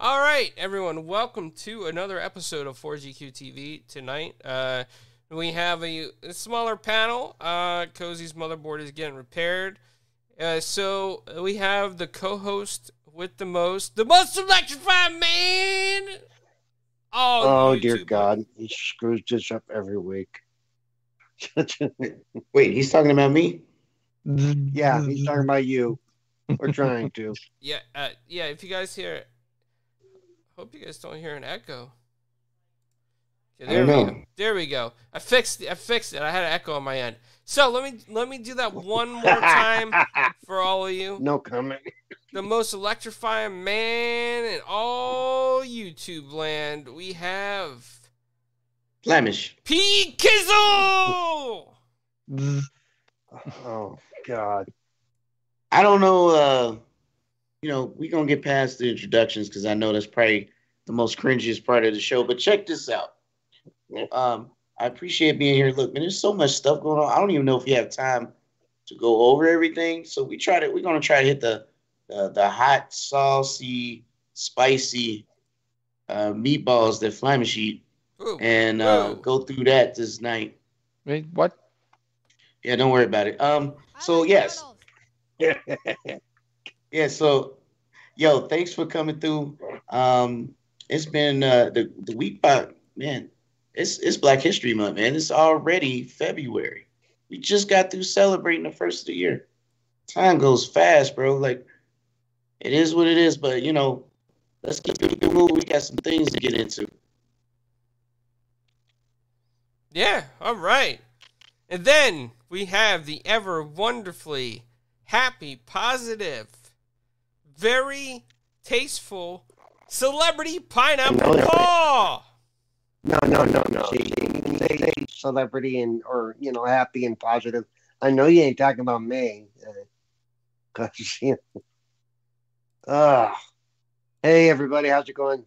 All right, everyone, welcome to another episode of 4GQ TV tonight. Uh, we have a, a smaller panel. Uh, Cozy's motherboard is getting repaired. Uh, so we have the co-host with the most, the most electrified man. Oh, dear God, he screws this up every week. Wait, he's talking about me? yeah, he's talking about you. We're trying to. Yeah, uh, yeah. If you guys hear, hope you guys don't hear an echo. Okay, there we go. There we go. I fixed it. I fixed it. I had an echo on my end. So let me let me do that one more time for all of you. No comment. The most electrifying man in all YouTube land. We have Flemish. P Kizzle. oh God. I don't know. Uh, you know, we're gonna get past the introductions because I know that's probably the most cringiest part of the show. But check this out. Um, I appreciate being here. Look, man, there's so much stuff going on. I don't even know if you have time to go over everything. So we try to. We're gonna try to hit the uh, the hot, saucy, spicy uh, meatballs that Flemish eat, Ooh, and uh, go through that this night. Wait, what? Yeah, don't worry about it. Um, so yes, yeah. So, yo, thanks for coming through. Um, it's been uh, the the week by man. It's it's Black History Month, man. It's already February. We just got through celebrating the first of the year. Time goes fast, bro. Like it is what it is, but you know, let's keep the mood. We got some things to get into. Yeah, all right. And then we have the ever wonderfully happy, positive, very tasteful celebrity pineapple No, no. paw. No, no, no, no. See, say celebrity and or you know happy and positive, I know you ain't talking about me. Uh, you know. Ah. hey everybody, how's it going?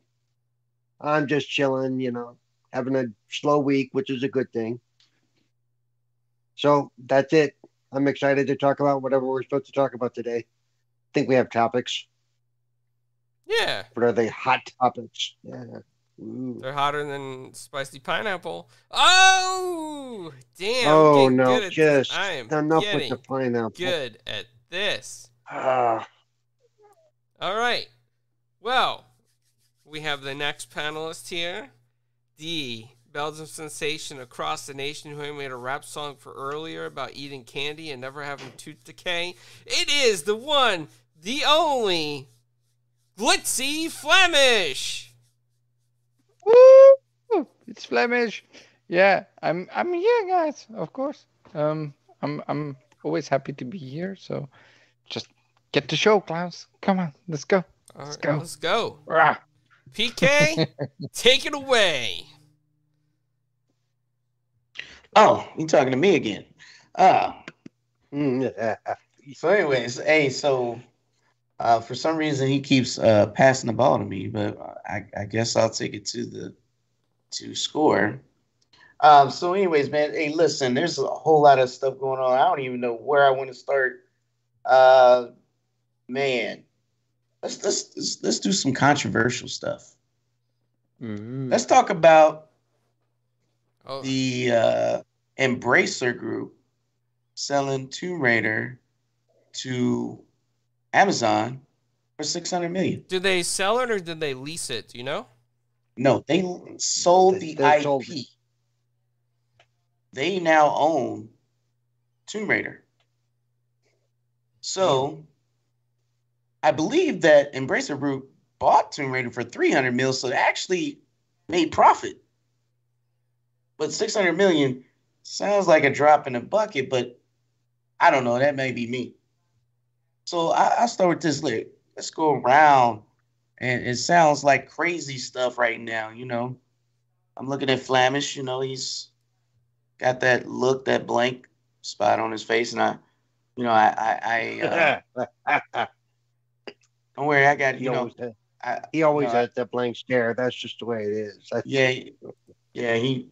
I'm just chilling, you know, having a slow week, which is a good thing. So that's it. I'm excited to talk about whatever we're supposed to talk about today. I think we have topics, Yeah, but are they hot topics? Yeah. Ooh. they're hotter than spicy pineapple. Oh, damn. Oh getting no, good at this. just I am enough with the pineapple. good at this. Ah. All right. Well, we have the next panelist here, the Belgium sensation across the nation who made a rap song for earlier about eating candy and never having tooth decay. It is the one, the only, Glitzy Flemish. Woo! It's Flemish. Yeah, I'm I'm here, guys. Of course. Um, I'm I'm always happy to be here. So, just get the show, Klaus. Come on, let's go. All Let's right, go. Let's go. Rah. PK, take it away. Oh, you talking to me again? Ah. Mm. So, anyways, hey, so uh, for some reason he keeps uh, passing the ball to me, but I, I guess I'll take it to the to score. Um, so, anyways, man, hey, listen, there's a whole lot of stuff going on. I don't even know where I want to start. Uh, man, let's let's let's, let's do some controversial stuff. Let's talk about Oh, the uh, Embracer Group selling Tomb Raider to Amazon for six hundred million. did they sell it or did they lease it? Do you know? No, they sold They- the they IP. sold it. They now own Tomb Raider. So, I believe that Embracer Group bought Tomb Raider for three hundred mil, so they actually made profit. But six hundred million sounds like a drop in the bucket, but I don't know. That may be me. So I, I start with this. Let's go around, and it sounds like crazy stuff right now. You know, I'm looking at Flamish. You know, he's got that look, that blank spot on his face, and I, you know, I, I, I uh, don't worry, I got he you know, always, I, he always no, I- has that blank stare. That's just the way it is. That's, Yeah, yeah, he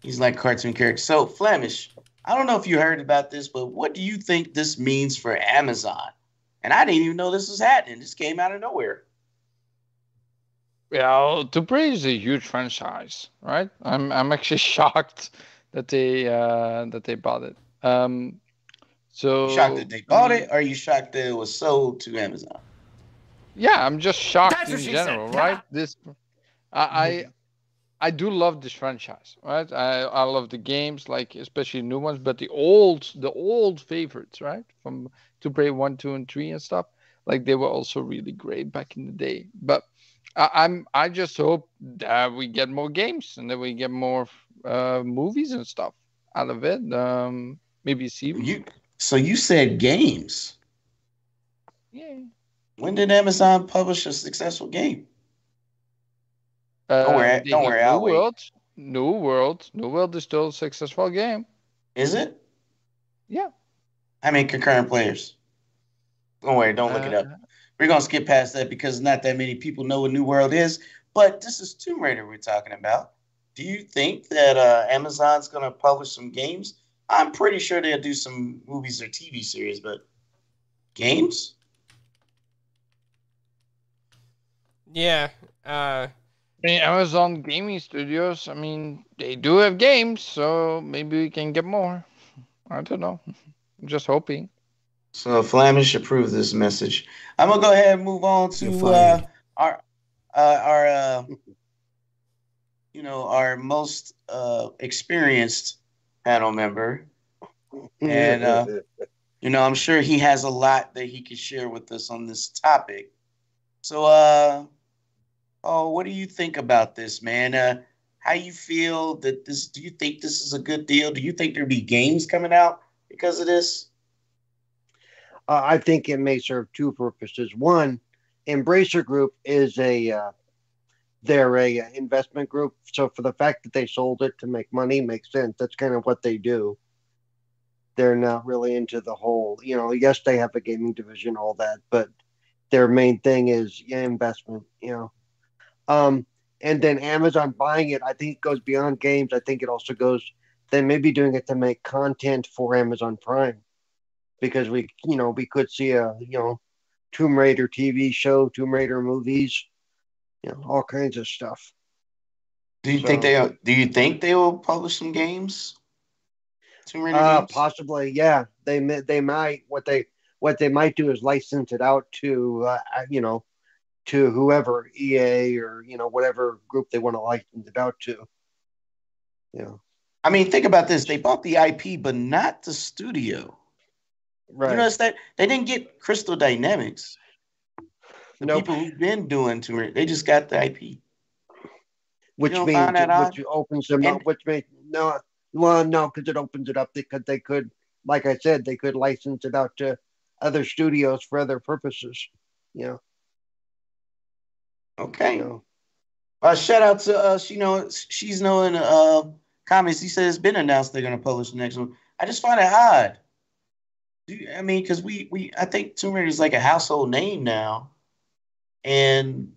he's like cartoon character. So Flemish, I don't know if you heard about this, but what do you think this means for Amazon? And I didn't even know this was happening. This came out of nowhere. Well, Tomb Raider is a huge franchise, right? I'm I'm actually shocked that they uh, that they bought it. Um, so shocked that they bought it, or are you shocked that it was sold to Amazon? Yeah, I'm just shocked That's in what she said, general, yeah. right? This, I, I, I do love this franchise, right? I, I love the games, like especially new ones, but the old, the old favorites, right, from Tomb Raider one, two, and three and stuff, like they were also really great back in the day. But I, I'm, I just hope that we get more games and that we get more uh, movies and stuff out of it. Um, maybe see, You so you said games. yeah. When did Amazon publish a successful game? Uh, worry- they don't worry, New I'll wait. World, New World, New World is still a successful game. Is it? Yeah. How many concurrent players? Don't worry, don't look it up. Uh, We're gonna skip past that because not that many people know what New World is. But this is Tomb Raider we're talking about. Do you think that uh, Amazon's gonna publish some games? I'm pretty sure they'll do some movies or TV series, but games? Yeah. Uh, I mean, Amazon Gaming Studios. I mean, they do have games, so maybe we can get more. I don't know. I'm just hoping. So Flamish approved this message. I'm gonna go ahead and move on to uh, our uh, our uh, you know our most uh, experienced panel member. And, uh, You know, I'm sure he has a lot that he could share with us on this topic. So, uh, oh, what do you think about this, man? Uh, how you feel that this? Do you think this is a good deal? Do you think there'll be games coming out because of this? uh, I think it may serve two purposes. One, Embracer Group is a uh, they're a uh, investment group, so for the fact that they sold it to make money makes sense. That's kind of what they do. They're not really into the whole, you know. Yes, they have a gaming division, all that, but their main thing is investment, you know. Um, and then Amazon buying it, I think it goes beyond games. I think it also goes. They may be doing it to make content for Amazon Prime because we, you know, we could see a, you know, Tomb Raider TV show, Tomb Raider movies, you know, all kinds of stuff. Do you So- think they? Do you think they will publish some games? Tomb Raider Uh, games? possibly, yeah. They they might what they what they might do is license it out to, uh, you know, to whoever EA or you know whatever group they want to license it out to. Yeah, I mean, think about this. They bought the IP, but not the studio. right? You notice that they didn't get Crystal Dynamics. The Nope. people who've been doing Tomb Raider, they just got the IP. which means odd? which opens them up. Which means no, well, no, because it opens it up because they could, like I said, they could license it out to other studios for other purposes. You know, Okay. know. Uh, shout out to uh, she know she's knowing uh comments. He says it's been announced they're gonna publish the next one. I just find it odd. You- I mean, because we we I think Tomb Raider is like a household name now, and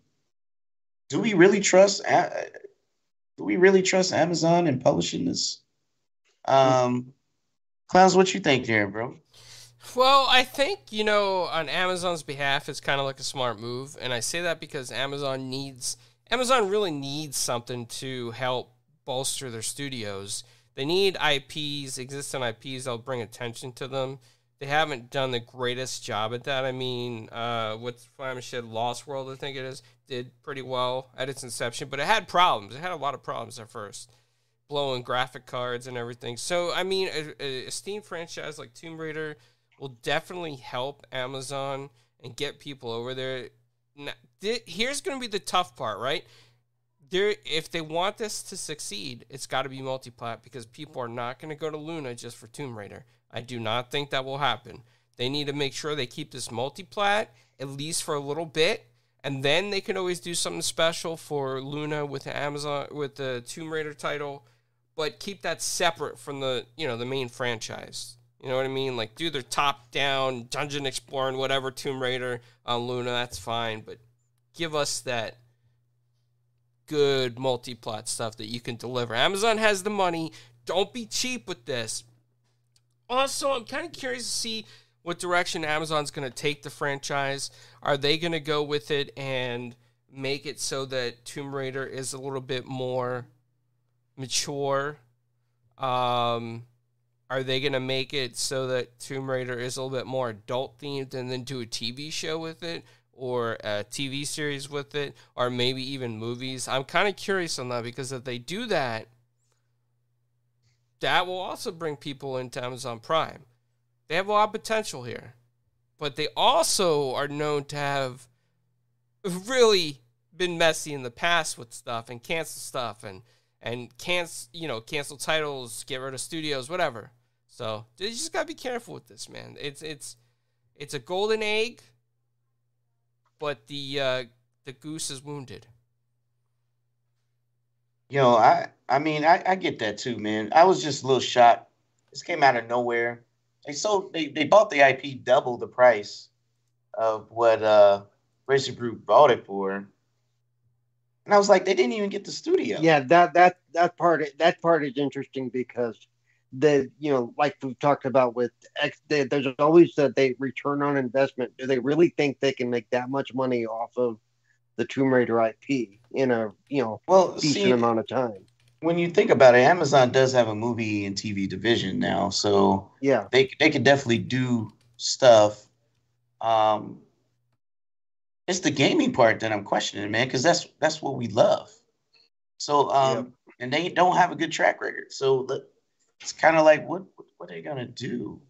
do we really trust? Do we really trust Amazon in publishing this? Um, clowns, what you think, there, bro? Well, I think, you know, on Amazon's behalf, it's kind of like a smart move. And I say that because Amazon needs, Amazon really needs something to help bolster their studios. They need IPs, existing IPs that'll bring attention to them. They haven't done the greatest job at that. I mean, uh, what's said, Lost World, I think it is, did pretty well at its inception, but it had problems. It had a lot of problems at first blowing graphic cards and everything. So, I mean, a, a Steam franchise like Tomb Raider will definitely help Amazon and get people over there. Now, thi- here's going to be the tough part, right? There, if they want this to succeed, it's got to be multi-plat because people are not going to go to Luna just for Tomb Raider. I do not think that will happen. They need to make sure they keep this multi-plat at least for a little bit, and then they can always do something special for Luna with the Amazon with the Tomb Raider title, but keep that separate from the you know the main franchise. You know what I mean? Like do their top down dungeon exploring whatever Tomb Raider on Luna, that's fine, but give us that good multi-plat stuff that you can deliver. Amazon has the money. Don't be cheap with this. Also, I'm kind of curious to see what direction Amazon's going to take the franchise. Are they going to go with it and make it so that Tomb Raider is a little bit more mature? Um, are they going to make it so that Tomb Raider is a little bit more adult themed and then do a TV show with it or a TV series with it or maybe even movies? I'm kind of curious on that because if they do that, that will also bring people into Amazon Prime. They have a lot of potential here, but they also are known to have really been messy in the past with stuff and cancel stuff and and cancel you know cancel titles, get rid of studios, whatever. So you just gotta be careful with this, man. It's it's it's a golden egg, but the uh, the goose is wounded. You know, I I mean I, I get that too, man. I was just a little shocked. This came out of nowhere. They sold they, they bought the IP double the price of what uh Racer Group bought it for. And I was like, they didn't even get the studio. Yeah, that that that part that part is interesting because the you know like we've talked about with X, they, there's always that they return on investment. Do they really think they can make that much money off of the Tomb Raider IP in a you know well decent see, amount of time? When you think about it, Amazon does have a movie and TV division now, so Yeah, they they could definitely do stuff. Um, it's the gaming part that I'm questioning, man, because that's that's what we love. So, um, and they don't have a good track record. So it's kind of like, what what are they gonna do?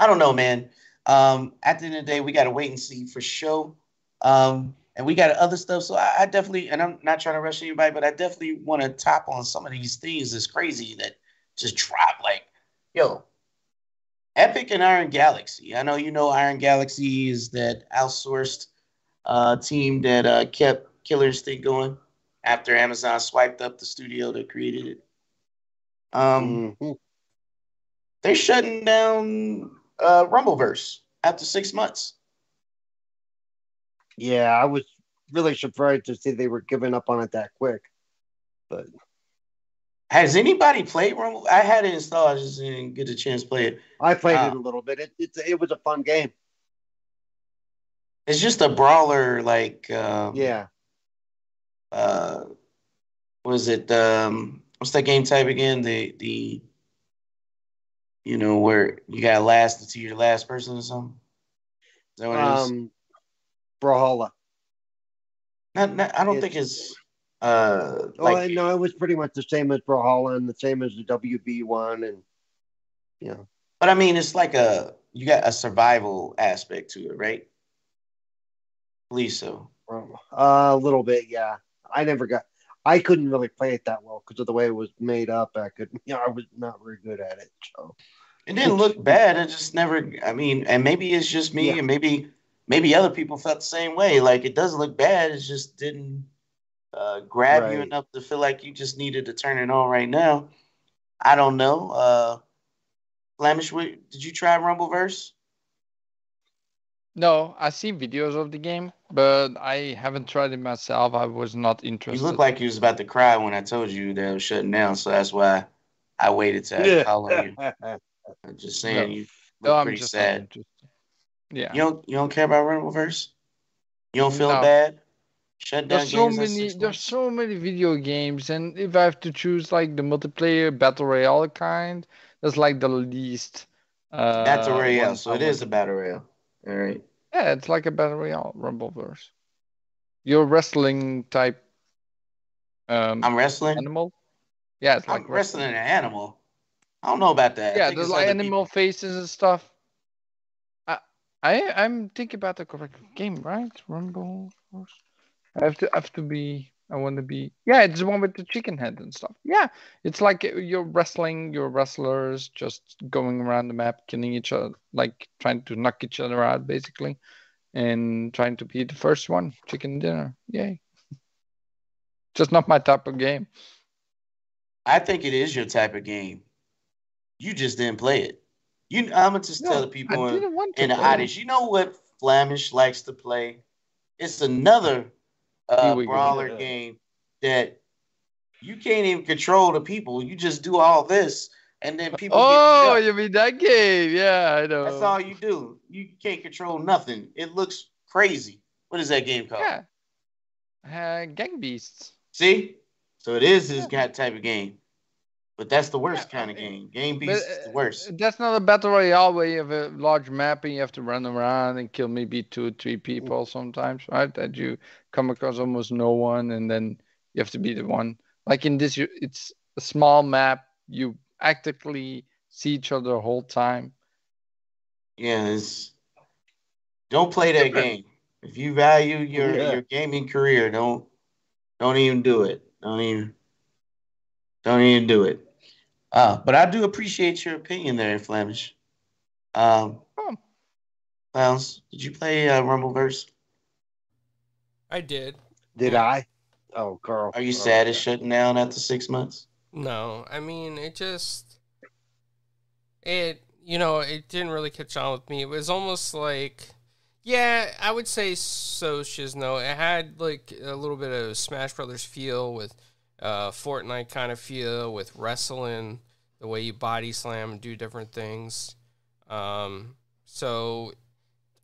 I don't know, man. Um, at the end of the day, we gotta wait and see for sure. Um, and we got other stuff. So I, I definitely, and I'm not trying to rush anybody, but I definitely want to top on some of these things that's crazy that just drop. Like, yo, Epic and Iron Galaxy. I know you know Iron Galaxy is that outsourced uh, team that uh, kept Killer Instinct going after Amazon swiped up the studio that created it. Um, Mhm. they're shutting down uh, Rumbleverse after six months. yeah. I was really surprised to see they were giving up on it that quick. But Has anybody played Rumble? I had it installed. I just didn't get a chance to play it. I played Uh, it a little bit. It it's, it was a fun game. It's just a brawler, like um, Yeah, uh what is it um what's that game type again the the you know where you gotta last until you're last person or something is that what it is um, Brawlhalla. not, not, i don't it's- think it's uh Oh like no, it was pretty much the same as Brawlhalla and the same as the WB one, and you know, but i mean it's like a you got a survival aspect to it right believe so um, a little bit. Yeah, I never got. I couldn't really play it that well because of the way it was made up. I could, you know, I was not very good at it. So it didn't look bad it just never i mean and maybe it's just me Yeah. and maybe maybe other people felt the same way like it doesn't look bad it just didn't uh, grab you enough to feel like you just needed to turn it on right now i don't know uh flamish what- did you try rumbleverse No, I see videos of the game, but I haven't tried it myself. I was not interested. you interested. looked like you was about to cry when i told you that it was shutting down so that's why i waited to call on you I'm just saying No. you no, look I'm pretty just sad. Yeah. you don't you don't care about rumbleverse you don't feel No. bad shut down There's so games many there's so many video games and if I have to choose like the multiplayer battle royale kind, that's like the least uh Battle Royale, one so it is a battle royale. All right. Yeah, it's like a battle royale Rumbleverse. You're wrestling type um I'm wrestling. animal. Yeah, it's like I'm wrestling an animal. I don't know about that. Yeah, think there's like animal people. faces and stuff. I I I'm thinking about the correct game, right? Rumble Force. I have to have to be. I want to be. Yeah, it's the one with the chicken head and stuff. Yeah, it's like you're wrestling your wrestlers, just going around the map, killing each other, like trying to knock each other out, basically, and trying to be the first one. Chicken dinner. Yay. Just not my type of game. I think it is your type of game. You just didn't play it. You, I'm gonna just tell the people in, didn't want to in the audience. You know what Flamish likes to play? It's another uh, Here go. brawler Yeah. game that you can't even control the people. You just do all this, and then people. Oh, get you mean that game? Yeah, I know. That's all you do. You can't control nothing. It looks crazy. What is that game called? Yeah, Uh, Gang Beasts. See, so it is this kind type of game, but that's the worst kind of game. Game But, Beast is the uh, worst. That's not a battle royale where you have a large map and you have to run around and kill maybe two, or three people sometimes, right? That you come across almost no one and then you have to be the one. Like in this, it's a small map. You actively see each other the whole time. Yeah, it's, don't play that game. If you value your Yeah. your gaming career, don't don't even do it. Don't even don't even do it. Uh, but I do appreciate your opinion there, Flemish. Um, Oh. Clowns, did you play uh, Rumbleverse? I did. Did I? Oh, Carl. Are you Oh, sad it's shutting down after six months? No, I mean it just it you know it didn't really catch on with me. It was almost like yeah, I would say so. Shizno. It had like a little bit of Smash Brothers feel with uh, Fortnite kind of feel with wrestling, the way you body slam and do different things. Um, so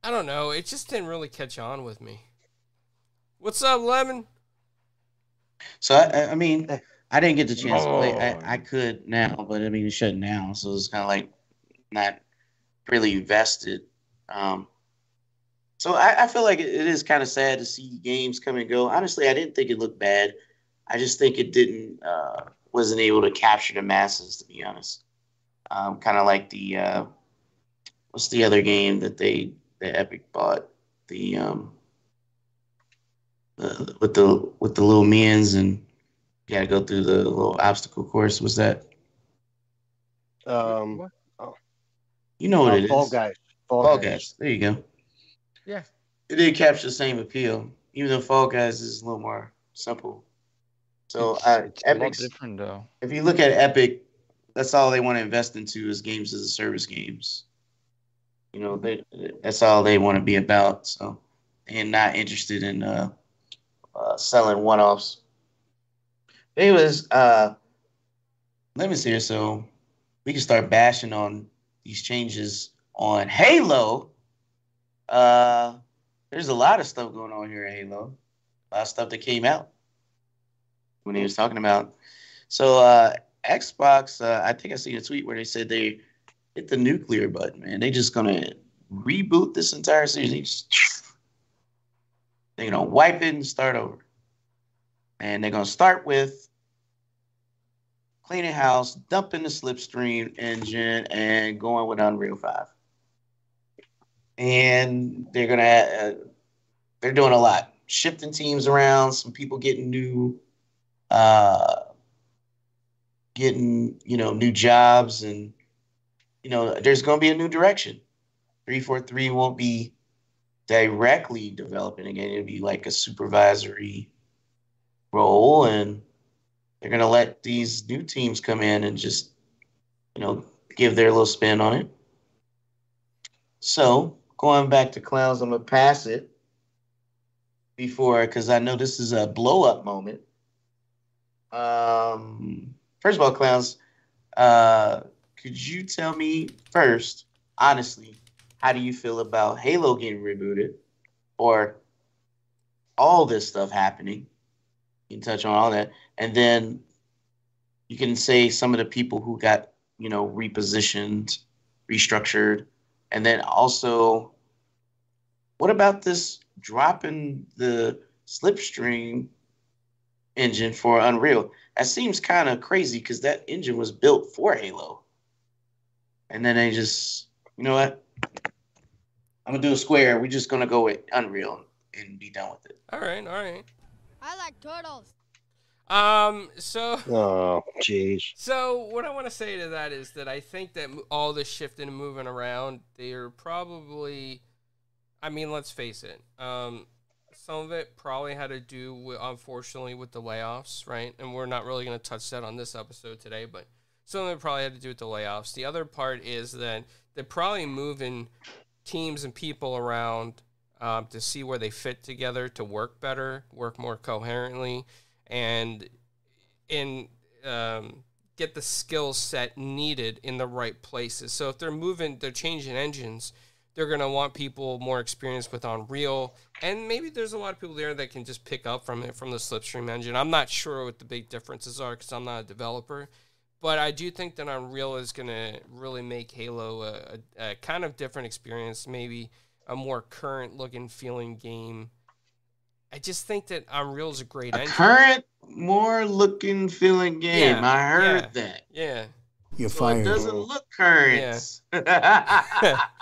I don't know. It just didn't really catch on with me. What's up, Lemon? So I, I- I mean, I didn't get the chance to play. Oh. I, I could now, but I mean, it's shutting now, so it's kind of like not really vested. Um, so I, I feel like it, it is kind of sad to see games come and go. Honestly, I didn't think it looked bad. I just think it didn't uh, wasn't able to capture the masses, to be honest. Um, kind of like the uh, what's the other game that they that Epic bought the um, uh, with the with the little minions and you got to go through the little obstacle course. Was that Um, you know what uh, it is? Fall Guys. Fall, Fall Guys. Guys. There you go. Yeah. It did capture the same appeal, even though Fall Guys is a little more simple. So it's, uh, it's a lot Epic's, different though. if you look at Epic, that's all they want to invest into is games as a service games. You know, they, that's all they want to be about. So, and not interested in uh, uh, selling one-offs. Anyways, uh, see here, so we can start bashing on these changes on Halo. Uh, there's a lot of stuff going on here in Halo. A lot of stuff that came out when he was talking about. So uh, Xbox, uh, I think I seen a tweet where they said they hit the nuclear button, man. They just gonna reboot this entire series. They're gonna wipe it and start over. And they're gonna start with cleaning house, dumping the slipstream engine, and going with Unreal 5. And they're gonna uh, they're doing a lot. Shifting teams around, some people getting new uh getting, you know, new jobs and you know, there's gonna be a new direction. 343 won't be directly developing again. It'll be like a supervisory role and they're going to let these new teams come in and just, you know, give their little spin on it. So going back to clowns, I'm going to pass it before, because I know this is a blow up moment. Um, first of all, clowns, uh, could you tell me first, honestly, how do you feel about Halo getting rebooted or all this stuff happening? You can touch on all that. And then you can say some of the people who got, you know, repositioned, restructured. And then also, what about this dropping the slipstream engine for Unreal? That seems kind of crazy because that engine was built for Halo. And then they just, you know what? I'm gonna do a square. We're just gonna go with Unreal and be done with it. All right, all right. I like turtles. Um, so Oh, jeez. So what I want to say to that is that I think that all this shifting and moving around, they're probably, I mean, let's face it. Um, some of it probably had to do with, unfortunately, with the layoffs, right? And we're not really going to touch that on this episode today, but some of it probably had to do with the layoffs. The other part is that they're probably moving teams and people around um, to see where they fit together to work better, work more coherently, and in um, get the skill set needed in the right places. So if they're moving, they're changing engines, they're going to want people more experienced with Unreal. And maybe there's a lot of people there that can just pick up from it from the Slipstream engine. I'm not sure what the big differences are because I'm not a developer. But I do think that Unreal is going to really make Halo a, a, a kind of different experience, maybe a more current looking, feeling game. I just think that Unreal is a great A engine. current, more looking, feeling game. Yeah, I heard yeah. that. yeah. You're So it doesn't look current. Yeah.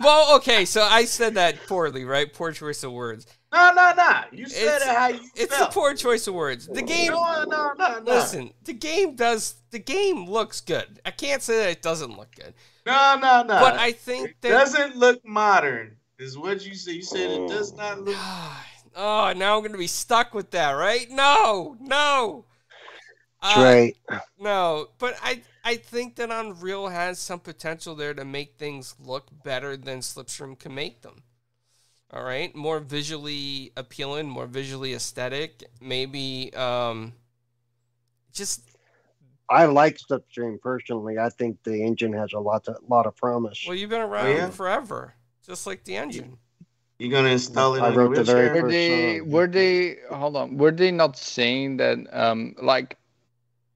Well, okay, so I said that poorly, right? Poor choice of words. no, no, no. You said It's- it how you It's a poor choice of words. The game No, no, no, no. Listen, the game does the game looks good. I can't say that it doesn't look good. No, no, no. But I think it that doesn't look modern. Is what you said. You said it does not look. Oh, now I'm gonna be stuck with that, right? No, no. That's Uh, right. No, but I I think that Unreal has some potential there to make things look better than Slipstream can make them. All right, more visually appealing, more visually aesthetic, maybe um just I like Slipstream personally. I think the engine has a lot to, lot of promise. well, you've been around yeah? forever, just like the engine. You're gonna install it I on wrote the very wheelchair? Were first they were they hold on? Were they not saying that um like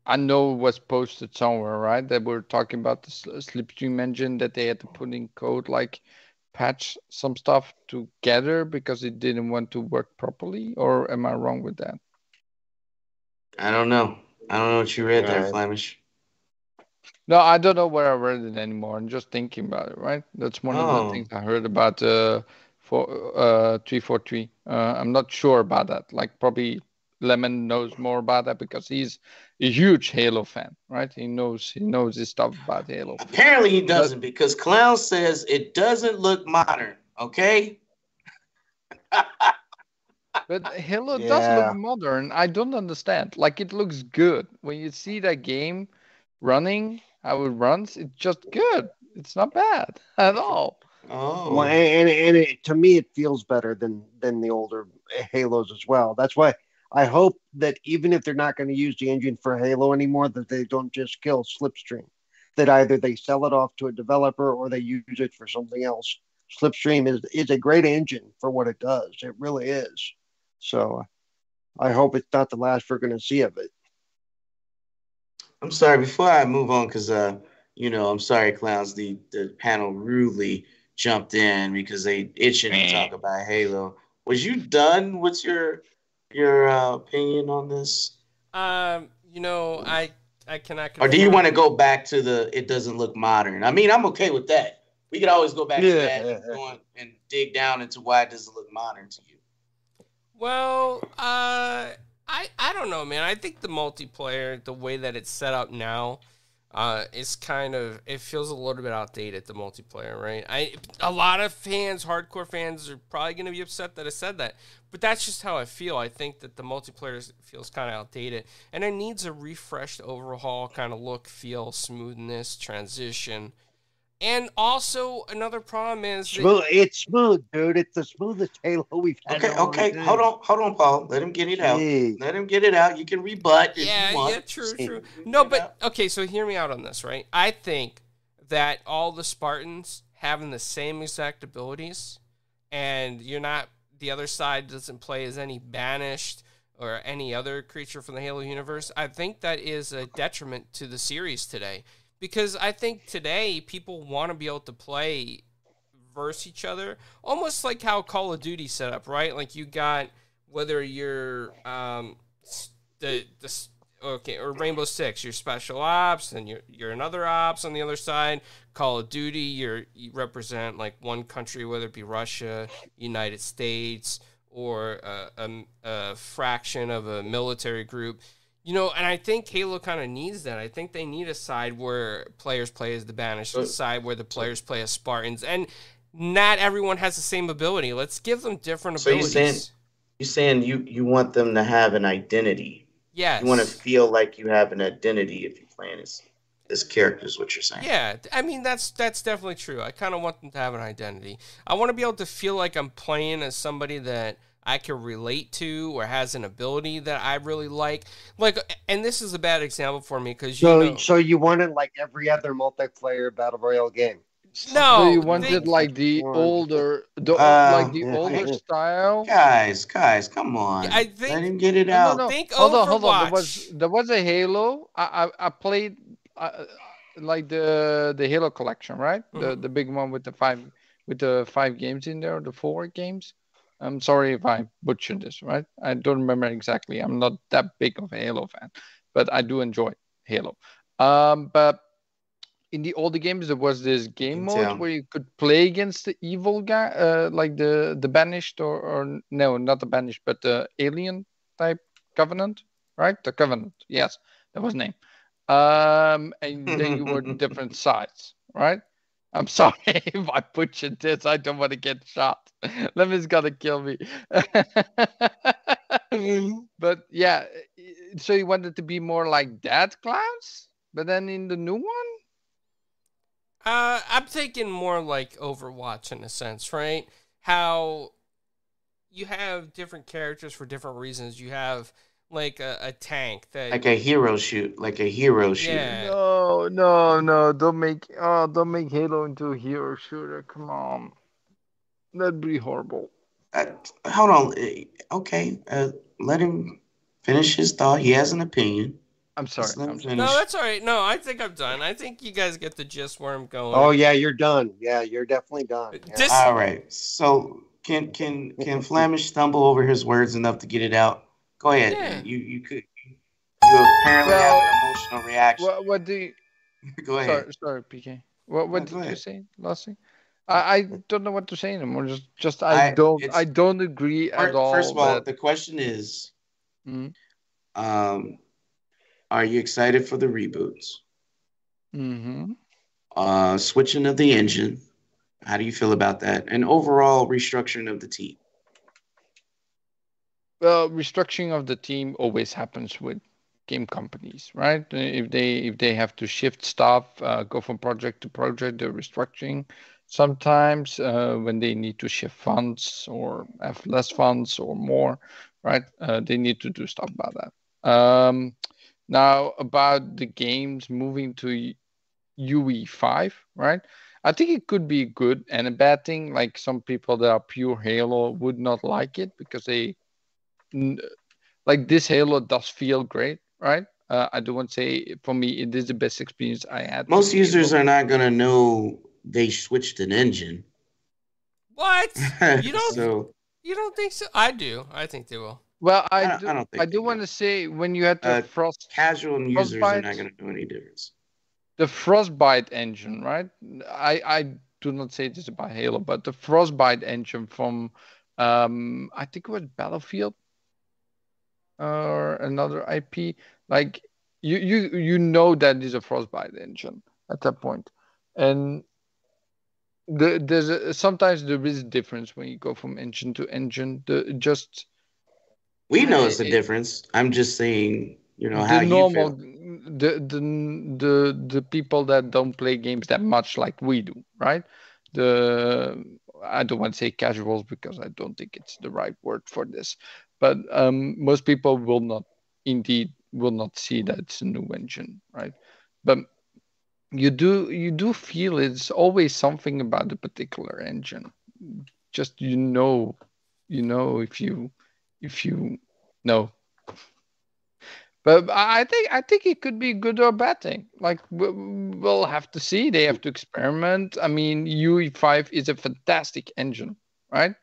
I know it was posted somewhere, right? That we're talking about the Slipstream engine that they had to put in code like patch some stuff together because it didn't want to work properly, or am I wrong with that? I don't know. I don't know what you read there, Right. Flemish. No, I don't know where I read it anymore. I'm just thinking about it, right? That's one of Oh. the things I heard about uh for uh 343. Uh I'm not sure about that. Like probably Lemon knows more about that because he's a huge Halo fan, right? He knows he knows his stuff about Halo. Apparently he doesn't because Clown says it doesn't look modern. Okay. But Halo does look modern. I don't understand. Like it looks good. When you see that game running, how it runs, it's just good. It's not bad at all. Oh. Well, and and it, to me, it feels better than than the older Halos as well. That's why I hope that even if they're not going to use the engine for Halo anymore, that they don't just kill Slipstream. That either they sell it off to a developer or they use it for something else. Slipstream is is a great engine for what it does. It really is. So I hope it's not the last we're going to see of it. I'm sorry. Before I move on, because uh, you know, I'm sorry, clowns. The the panel rudely jumped in because they itching to talk about Halo. Was you done with your your uh, opinion on this, Um, you know, I I cannot. or do you want to go back to the it doesn't look modern? I mean, I'm okay with that. We could always go back to Yeah. that and, go on and dig down into why it doesn't look modern to you. Well, uh, I I don't know, man. I think the multiplayer, the way that it's set up now, uh, is kind of it feels a little bit outdated. The multiplayer, right? I a lot of fans, hardcore fans, are probably going to be upset that I said that, but that's just how I feel. I think that the multiplayer feels kind of outdated, and it needs a refreshed overhaul, kind of look, feel, smoothness, transition. And also another problem is that- Smooth, it's smooth, dude. It's the smoothest Halo we've had. Okay, in a long okay, time. hold on, hold on, Paul. Let him get it out. Jeez. Let him get it out. You can rebut if yeah, you want. yeah, true, See. true. No, but okay, so hear me out on this, right? I think that all the Spartans having the same exact abilities, and you're not the other side doesn't play as any banished or any other creature from the Halo universe. I think that is a detriment to the series today because I think today people want to be able to play versus each other, almost like how Call of Duty set up, right? Like you got whether you're um, the the okay or Rainbow Six, you're special ops, and you're you're another ops on the other side. Call of Duty, you're you represent like one country, whether it be Russia, United States, or a, a, a fraction of a military group. You know, and I think Halo kind of needs that. I think they need a side where players play as the Banished, a side where the players play as Spartans, and not everyone has the same ability. Let's give them different So you're abilities. saying- You're saying you you want them to have an identity. yes. You want to feel like you have an identity if you're playing this this character. Is what you're saying? Yeah, I mean that's that's definitely true. I kind of want them to have an identity. I want to be able to feel like I'm playing as somebody that I can relate to or has an ability that I really like. Like, and this is a bad example for me because you So, know, so you wanted like every other multiplayer battle royale game? No, so you they- wanted like the older, the Uh, like the yeah. older style. Guys, guys, come on. I think- I didn't get it No, out. no, no. Think hold on, hold on. Overwatch. There was there was a Halo. I I, I played uh, like the the Halo collection, right? The Mhm. the big one with the five with the five games in there, the four games. I'm sorry if I butchered this, right? I don't remember exactly. I'm not that big of a Halo fan, but I do enjoy Halo. Um, but in the older games, there was this game mode where you could play against the evil guy, uh, like the the banished or or no, not the banished, but the alien type covenant, right? The covenant, yes, that was name. Um, and then you were different sides, right? I'm sorry if I butchered this. I don't want to get shot. Lemmy's gonna kill me. but yeah, so you wanted to be more like that, Klaus? But then in the new one, Uh, I'm thinking more like Overwatch in a sense, right? How you have different characters for different reasons. You have like a, a tank that Like a hero shoot, like a hero shoot. Yeah. no, no, no, don't make oh, don't make Halo into a hero shooter. Come on, that'd be horrible. Uh, hold on. eh, Okay, uh, let him finish his thought. He has an opinion. I'm sorry. Just let him I'm sorry. No, that's all right. No, I think I'm done. I think you guys get the gist where I'm going. Oh yeah, you're done. Yeah, you're definitely done. Yeah. Dis- All right. So can can can Flamish stumble over his words enough to get it out? Go ahead. Yeah. You you could. You apparently Well, have an emotional reaction. What what do you, Go ahead. sorry sorry PK? What what No, did you say last thing? I, I don't know what to say anymore. Just just I, I- don't I don't agree Fir- at all. First of all, that- the question is, Mhm. um, are you excited for the reboots? Mm-hmm. Uh, switching of the engine. How do you feel about that? And overall restructuring of the team. Well, restructuring of the team always happens with game companies, right? If they if they have to shift staff, uh, go from project to project, they're restructuring. Sometimes uh, when they need to shift funds or have less funds or more, right? Uh, they need to do stuff about that. Um, now about the games moving to UE5, right? I think it could be good and a bad thing. Like some people that are pure Halo would not like it because they like this Halo does feel great, right? Uh, I do want to say for me it is the best experience I had. Most users Halo. are not gonna know they switched an engine. what? You don't- so You don't think so? I do. I think they will. Well, I, I don't- do, I don't think I do do. want to say when you had the Uh, frost casual users are not Frostbite. gonna know any difference. the frostbite engine, right? I I do not say this about Halo, but the frostbite engine from um I think it was Battlefield or another IP. Like you you you know that is a frostbite engine at that point, and the, there's a, sometimes there is a difference when you go from engine to engine. The just We know it's Uh, a difference. I'm just saying, you know, how the you normal feel. the, the the the people that don't play games that much like we do right the i don't want to say casuals because i don't think it's the right word for this but um most people will not indeed will not see that it's a new engine right but you do you do feel it's always something about the particular engine just you know you know if you if you know but I think I think it could be good or bad thing. Like we'll have to see. They have to experiment. I mean, UE5 is a fantastic engine, right?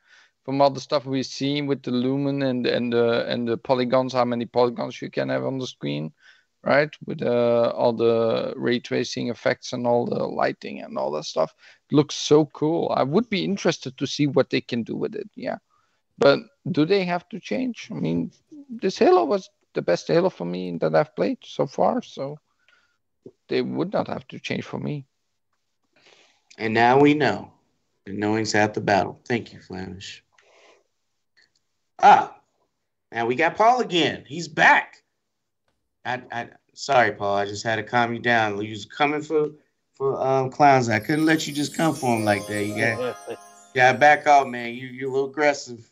From all the stuff we've seen with the lumen and and the and the polygons, how many polygons you can have on the screen, right? With uh, all the ray tracing effects and all the lighting and all that stuff, it looks so cool. I would be interested to see what they can do with it. Yeah, but do they have to change? I mean, this Halo was the best Halo for me that I've played so far. So they would not have to change for me. And now we know. And knowing's half the battle. Thank you, Flamish. Ah, now we got Paul again. He's back. I, I sorry, Paul. I just had to calm you down. You was coming for for um clowns. I couldn't let you just come for him like that. You got yeah, back off, man. You you're a little aggressive.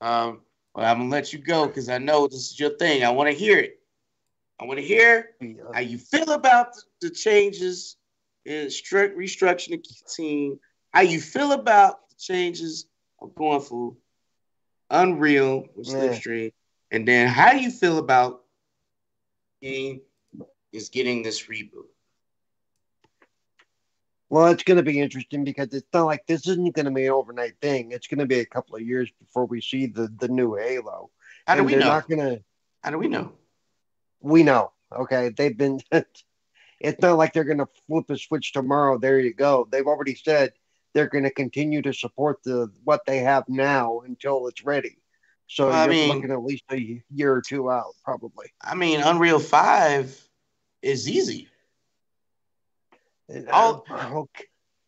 Um, but I'm gonna let you go because I know this is your thing. I want to hear it. I want to hear how you feel about the, the changes instruct restructuring the team. How you feel about the changes of going for Unreal with. Slipstream, and then how do you feel about game is getting this reboot? Well, it's going to be interesting because it's not like this isn't going to be an overnight thing. It's going to be a couple of years before we see the the new Halo. How do and we know? not to. How do we know? We know. Okay, they've been. it's not like they're going to flip a switch tomorrow. There you go. They've already said they're going to continue to support the what they have now until it's ready. So I you're mean- looking at least a year or two out, probably. I mean, Unreal Five is easy. Oh. okay.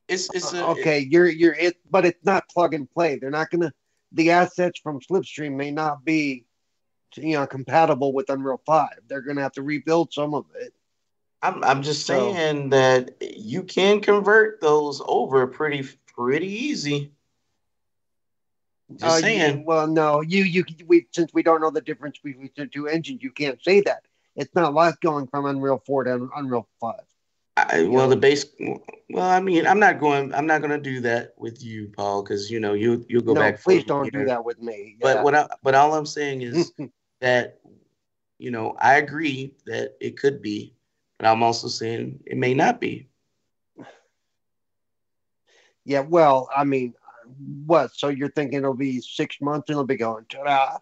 It's it's a, okay, you're you're it, but it's not plug and play. They're not gonna. The assets from Slipstream may not be, you know, compatible with Unreal Five. They're gonna have to rebuild some of it. I'm I'm just So- saying that you can convert those over pretty pretty easy. Just Uh, saying. well, no, you you we since we don't know the difference between the two engines, you can't say that. It's not like going from Unreal Four to Unreal Five. I, well, the base. Well, I mean, I'm not going. I'm not going to do that with you, Paul, because you know you you'll go no, back. please don't later. do that with me. But what I, but all I'm saying is that you know I agree that it could be, but I'm also saying it may not be. yeah, well, I mean, what? So you're thinking it'll be six months and it'll be going? Ta-da!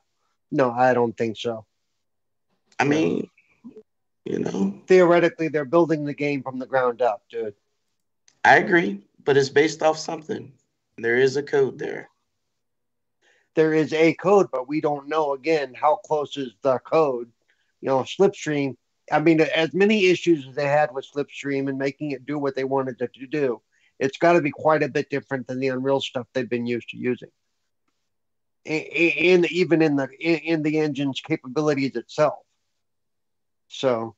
No, I don't think so. I mean, you know, theoretically they're building the game from the ground up, dude. I agree, but it's based off something. There is a code there. There is a code, but we don't know again how close is the code. You know, Slipstream. I mean, as many issues as they had with Slipstream and making it do what they wanted it to do, it's got to be quite a bit different than the Unreal stuff they've been used to using. and even in the in, the engine's capabilities itself. So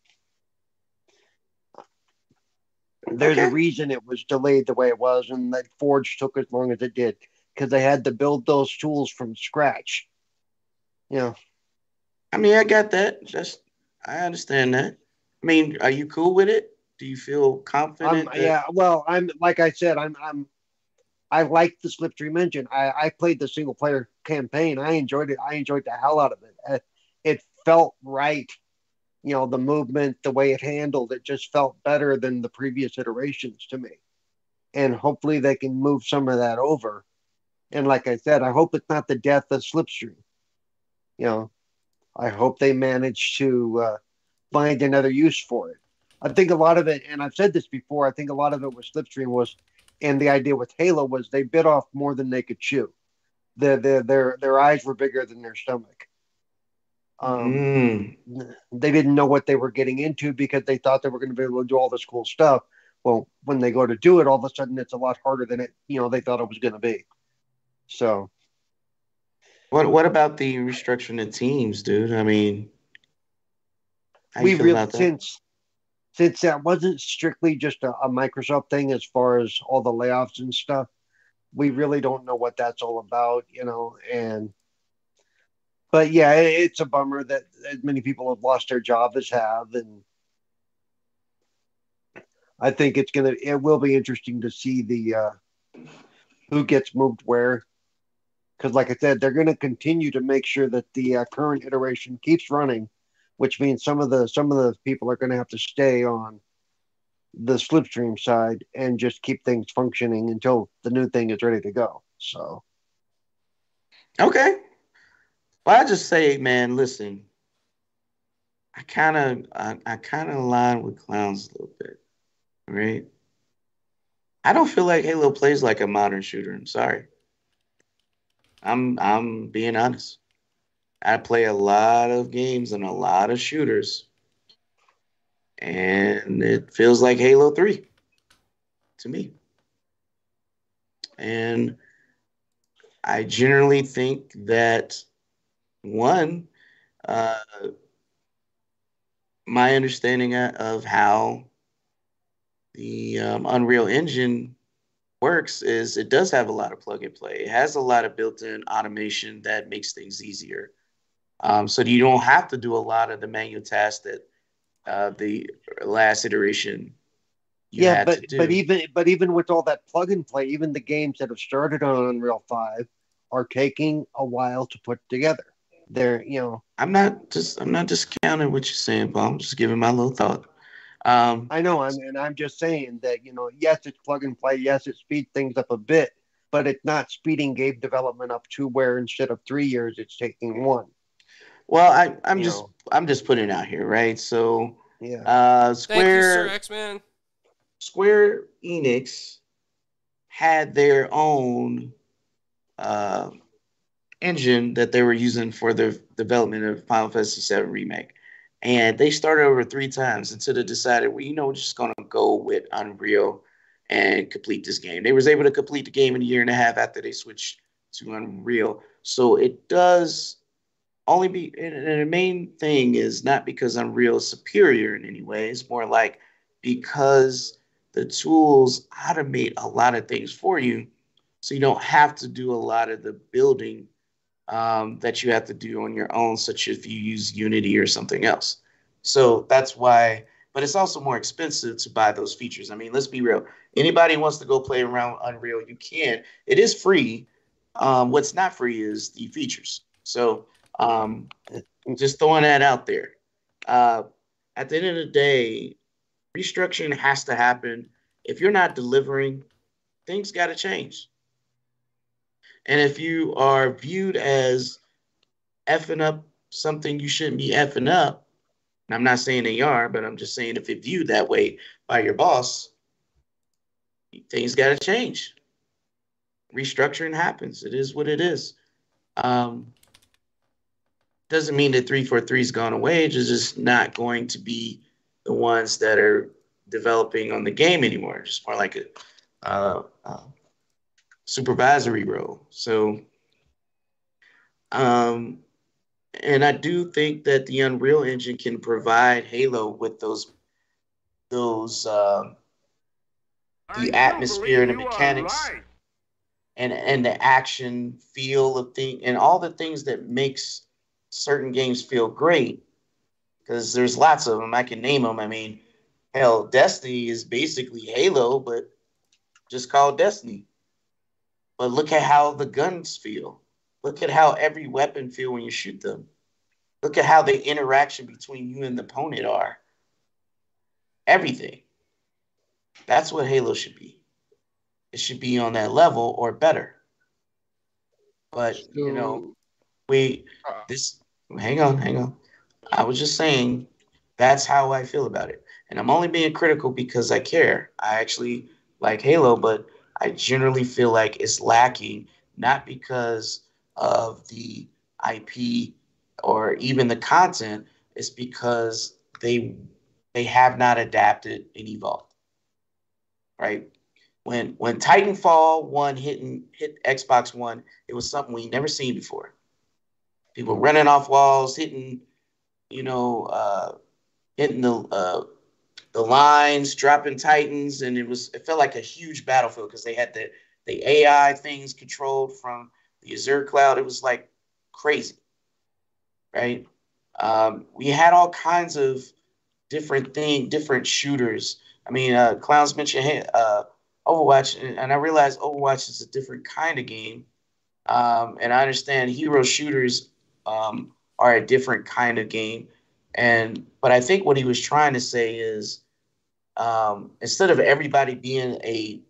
there's a reason it was delayed the way it was, and that Forge took as long as it did because they had to build those tools from scratch. You know, I mean, I got that. Just I understand that. I mean, are you cool with it? Do you feel confident? Um, that- yeah. Well, I'm like I said, I'm I'm I like the Slipstream engine. I I played the single player campaign. I enjoyed it. I enjoyed the hell out of it. It felt right. You know, the movement, the way it handled, it just felt better than the previous iterations to me. And hopefully they can move some of that over. And like I said, I hope it's not the death of Slipstream. You know, I hope they manage to uh, find another use for it. I think a lot of it, and I've said this before, I think a lot of it with Slipstream was, and the idea with Halo was they bit off more than they could chew. Their their their, their eyes were bigger than their stomach. Um, Mm. They didn't know what they were getting into because they thought they were going to be able to do all this cool stuff. Well, when they go to do it, all of a sudden it's a lot harder than it you know they thought it was going to be. So What What about the restructuring of teams, dude? I mean, we really since since that wasn't strictly just a, a Microsoft thing as far as all the layoffs and stuff, we really don't know what that's all about, you know. And but yeah, it, it's a bummer that as many people have lost their job as have, and I think it's gonna it will be interesting to see the uh, who gets moved where. Because, like I said, they're going to continue to make sure that the uh, current iteration keeps running which means some of the some of the people are going to have to stay on the slipstream side and just keep things functioning until the new thing is ready to go. So Okay. Well, I just say, man, listen. I kind of, I, I kind of align with clowns a little bit, right? I don't feel like Halo plays like a modern shooter. I'm sorry. I'm, I'm being honest. I play a lot of games and a lot of shooters, and it feels like Halo Three to me. And I generally think that one, uh, my understanding of how the um, Unreal Engine works is it does have a lot of plug and play. It has a lot of built-in automation that makes things easier. Um, so you don't have to do a lot of the manual tasks that uh, the last iteration you yeah, but but even but even with all that plug and play, even the games that have started on Unreal Five are taking a while to put together. They're you know I'm not just I'm not discounting what you're saying, Paul. I'm just giving my little thought. Um, I know I'm and I'm just saying that you know yes it's plug and play yes it speeds things up a bit but it's not speeding game development up to where instead of three years it's taking one. well, I I'm You just know. I'm just putting it out here, right? So Yeah. uh, Square X Man. Square Enix had their own uh, engine that they were using for the development of Final Fantasy VII Remake. And they started over three times until they decided, well, you know, we're just going to go with Unreal and complete this game. They was able to complete the game in a year and a half after they switched to Unreal. So it does only be, and the main thing is not because Unreal is superior in any way. It's more like because the tools automate a lot of things for you. So you don't have to do a lot of the building um, that you have to do on your own, such as if you use Unity or something else. So that's why, but it's also more expensive to buy those features. I mean, let's be real. Anybody wants to go play around Unreal, you can. It is free. Um, what's not free is the features. So um, just throwing that out there. Uh, at the end of the day, restructuring has to happen. If you're not delivering, things got to change. And if you are viewed as effing up something you shouldn't be effing up, and I'm not saying they are, but I'm just saying if it's viewed that way by your boss, things got to change. Restructuring happens. It is what it is. Um, doesn't mean that 343 is gone away. It's just not going to be the ones that are developing on the game anymore. Just more like a uh, uh, supervisory role. So, um, and I do think that the Unreal Engine can provide Halo with those those um, the atmosphere and the mechanics and and the action feel of thing and all the things that makes certain games feel great because there's lots of them i can name them i mean hell destiny is basically halo but just called destiny but look at how the guns feel look at how every weapon feel when you shoot them look at how the interaction between you and the opponent are everything that's what halo should be it should be on that level or better. But you know, we Uh, this hang on, hang on. I was just saying that's how I feel about it. And I'm only being critical because I care. I actually like Halo, but I generally feel like it's lacking, not because of the IP or even the content, it's because they they have not adapted and evolved. Right? when when Titanfall one hitting hit Xbox One, it was something we never seen before. People running off walls, hitting, you know, uh, hitting the uh, the lines, dropping Titans, and it was it felt like a huge battlefield because they had the the AI things controlled from the Azure cloud. It was like crazy, right? Um, we had all kinds of different thing, different shooters. I mean, uh, clowns mentioned hey, uh, Overwatch, and- and I realize Overwatch is a different kind of game. Um, and I understand hero shooters um, are a different kind of game. And but I think what he was trying to say is um, instead of everybody being a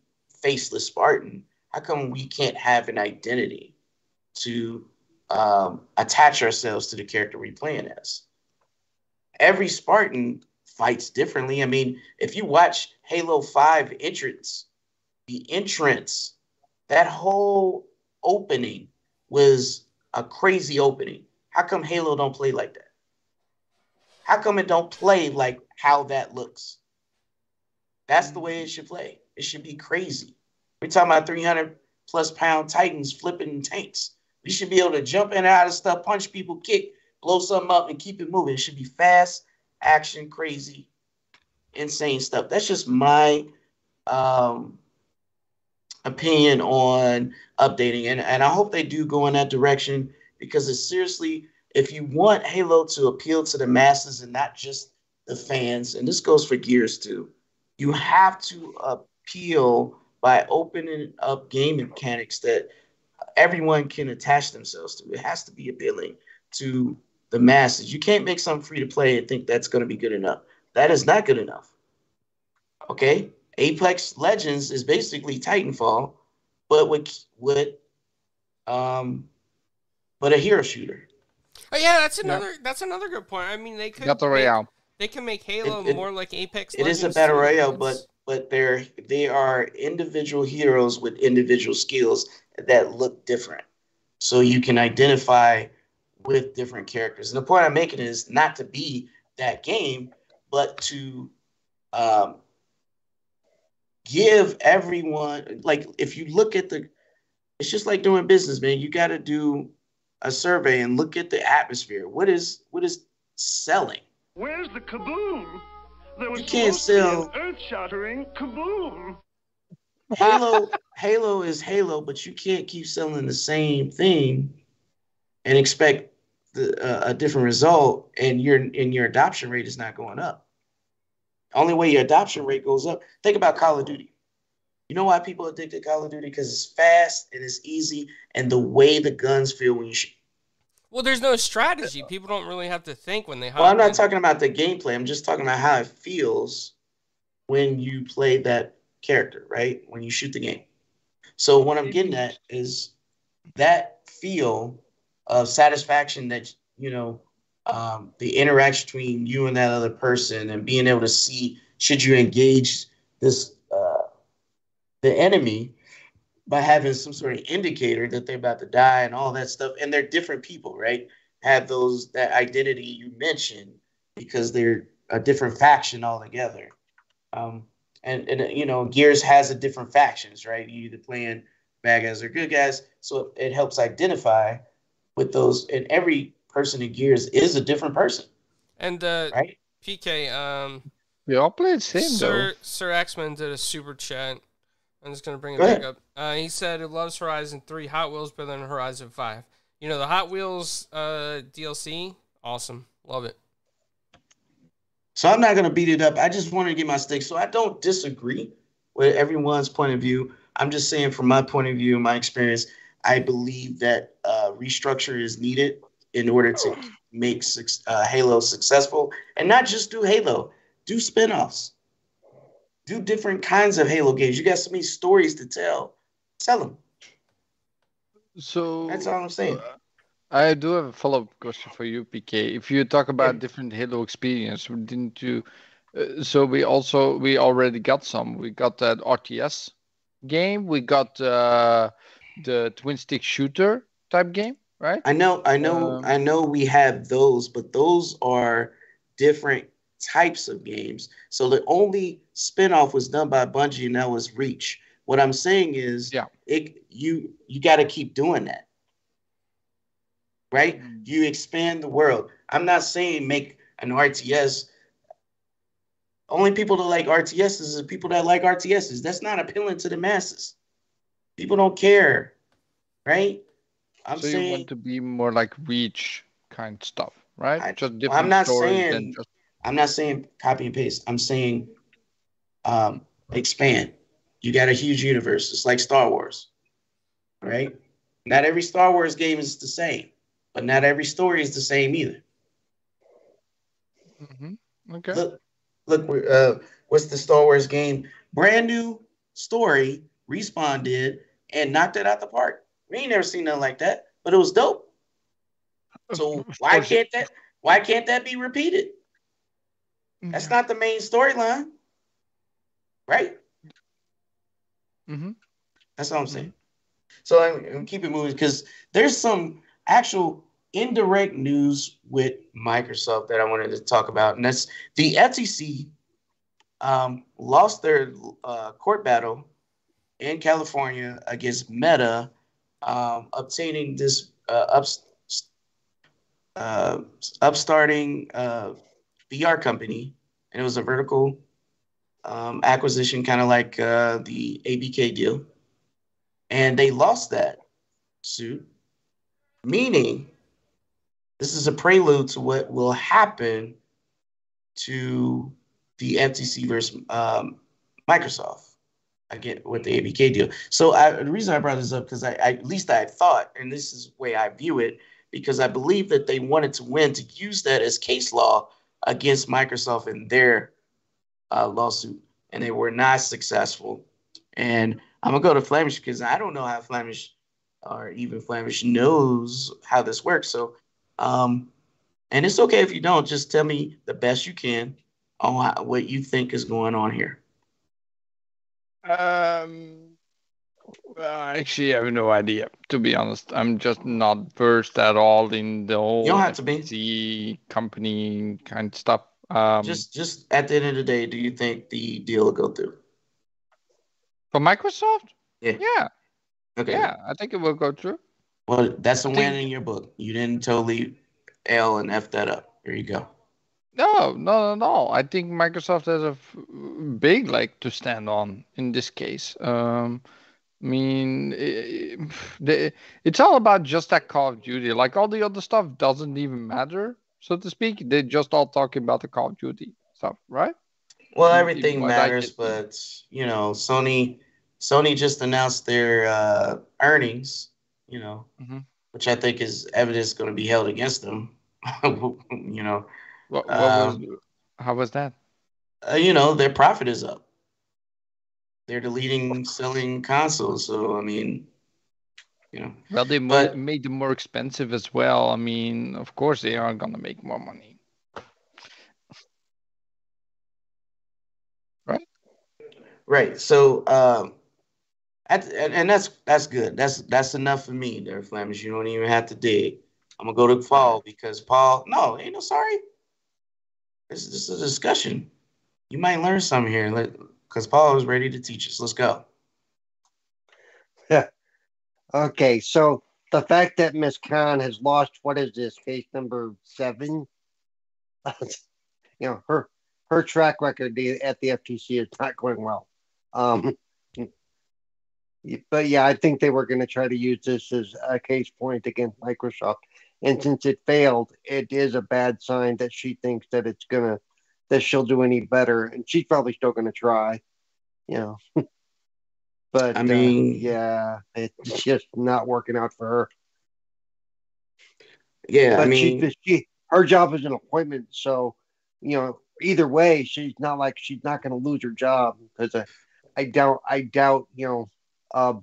faceless Spartan, how come we can't have an identity to um, attach ourselves to the character we're playing as? Every Spartan fights differently. I mean, if you watch Halo 5 entrance, the entrance, that whole opening was a crazy opening. How come Halo don't play like that? How come it don't play like how that looks? That's the way it should play. It should be crazy. We're talking about 300 plus pound Titans flipping tanks. We should be able to jump in and out of stuff, punch people, kick, blow something up, and keep it moving. It should be fast, action, crazy, insane stuff. That's just my um, opinion on updating. And, and I hope they do go in that direction because it's seriously, if you want Halo to appeal to the masses and not just the fans, and this goes for Gears too, you have to appeal by opening up game mechanics that everyone can attach themselves to. It has to be appealing to the masses. You can't make something free to play and think that's going to be good enough. That is not good enough. Okay? Apex Legends is basically Titanfall, but with with um but a hero shooter. Oh yeah, that's another that's another good point. I mean, they could Battle make- Royale. They can make Halo It- it- more like Apex. Legends. It is a Legends battle royale, but but they're they are individual heroes with individual skills that look different. So you can identify with different characters. And the point I'm making is not to be that game, but to um, give everyone like if you look at the it's just like doing business, man. You got to do a survey and look at the atmosphere. What is what is selling? Where's the kaboom? There was You can't supposed to be sell- earth-shattering kaboom. Halo Halo is Halo, but you can't keep selling the same thing and expect the, uh, a different result, and your and your adoption rate is not going up. Only way your adoption rate goes up. Think about Call of Duty. You know why people are addicted to Call of Duty? Because it's fast and it's easy, and the way the guns feel when you shoot. well, there's no strategy. People don't really have to think when they. Well, I'm hop in. not talking about the gameplay. I'm just talking about how it feels when you play that character, right? When you shoot the game. So what I'm getting at is that feel of satisfaction that you know um, the interaction between you and that other person, and being able to see should you engage this the enemy by having some sort of indicator that they're about to die and all that stuff, and they're different people, right? have those that identity you mentioned because they're a different faction altogether. Um, and and you know, Gears has a different factions, right? You either playing bad guys or good guys, so it helps identify with those. And every person in Gears is a different person, And uh, right? PK, um, We all played the same Sir Sir X-Men did a super chat. I'm just gonna bring it Go back ahead. up. Uh, he said he loves Horizon Three, Hot Wheels better than Horizon Five. You know the Hot Wheels uh, DLC, awesome, love it. So I'm not gonna beat it up. I just wanted to get my stick. So I don't disagree with everyone's point of view. I'm just saying, from my point of view, my experience, I believe that uh, restructure is needed in order to make uh, Halo successful, and not just do Halo, do spinoffs, do different kinds of Halo games. You got so many stories to tell. Tell them. So That's all I'm saying. I do have a follow-up question for you, PK. If you talk about different Halo experience, didn't you? Uh, so we also we already got some. We got that RTS game. We got uh, the twin stick shooter type game, right? I know, I know, Um, I know we have those, but those are different types of games. So the only spinoff was done by Bungie, and that was Reach. What I'm saying is, Yeah. it you you got to keep doing that, right? Mm. You expand the world. I'm not saying make an RTS. Only people that like RTSs are people that like RTSs. That's not appealing to the masses. People don't care, right? I'm so you saying want to be more like Reach kind of stuff, right? I- just different I'm not stories saying- than just I'm not saying copy and paste. I'm saying um, expand. You got a huge universe. It's like Star Wars, right? Not every Star Wars game is the same, but not every story is the same either. Mhm. Okay. Look, look, uh, what's the Star Wars game? Brand new story. Respawn did and knocked it out the park. We ain't never seen nothing like that, but it was dope. So why can't that? Why can't that be repeated? That's not the main storyline, right? Mhm. That's all I'm saying. So I'm, keep it moving because there's some actual indirect news with Microsoft that I wanted to talk about, and that's the FTC um, lost their uh, court battle in California against Meta, um, obtaining this uh, ups, uh, upstarting uh, VR company, and it was a vertical um, acquisition, kind of like uh, the ABK deal, and they lost that suit, meaning this is a prelude to what will happen to the FTC versus um, Microsoft. I get with the ABK deal. So I, the reason I brought this up because I, I at least I thought, and this is the way I view it, because I believe that they wanted to win to use that as case law against Microsoft in their uh, lawsuit, and they were not successful. And I'm gonna go to Flemish because I don't know how Flemish or even Flemish knows how this works. So, um, and it's okay if you don't. Just tell me the best you can on what you think is going on here. Um, well, actually, I have no idea. To be honest, I'm just not versed at all in the whole You don't have to be. Company kind of stuff. Um, just, just at the end of the day, do you think the deal will go through? for Microsoft. Yeah. Yeah, Okay. yeah, I think it will go through. Well, that's a I win think- in your book. You didn't totally L and F that up. There you go. No, no, no. I think Microsoft has a f- big leg to stand on in this case. Um, I mean, i- the, it's all about just that Call of Duty. Like all the other stuff doesn't even matter, so to speak. They're just all talking about the Call of Duty stuff, right? Well, everything matters, but you know, Sony Sony just announced their uh, earnings, you know, Mhm. which I think is evidence going to be held against them. you know, What, what was, Um, how was that? uh, you know, their profit is up. They're the leading selling console, so I mean, you know, Well, they but- made them more expensive as well. I mean, of course, they are gonna make more money. Right? Right. So, um, at, and, and that's that's good. That's that's enough for me, there, Flemish. You don't even have to dig. I'm gonna go to Paul because Paul. No, ain't no sorry. This, this is a discussion. You might learn something here. Let because Paul is ready to teach us. Let's go. Yeah. Okay, so the fact that Miss Khan has lost what is this case number seven? you know her her track record at the FTC is not going well. Um, but yeah, I think they were going to try to use this as a case point against Microsoft, and since it failed, it is a bad sign that she thinks that it's gonna that she'll do any better, and she's probably still going to try. You know. But I uh, mean- yeah, it's just not working out for her. Yeah, But I mean, she, she, her job is an appointment, so you know, either way, she's not like she's not going to lose her job because I, I doubt, I doubt, you know, uh,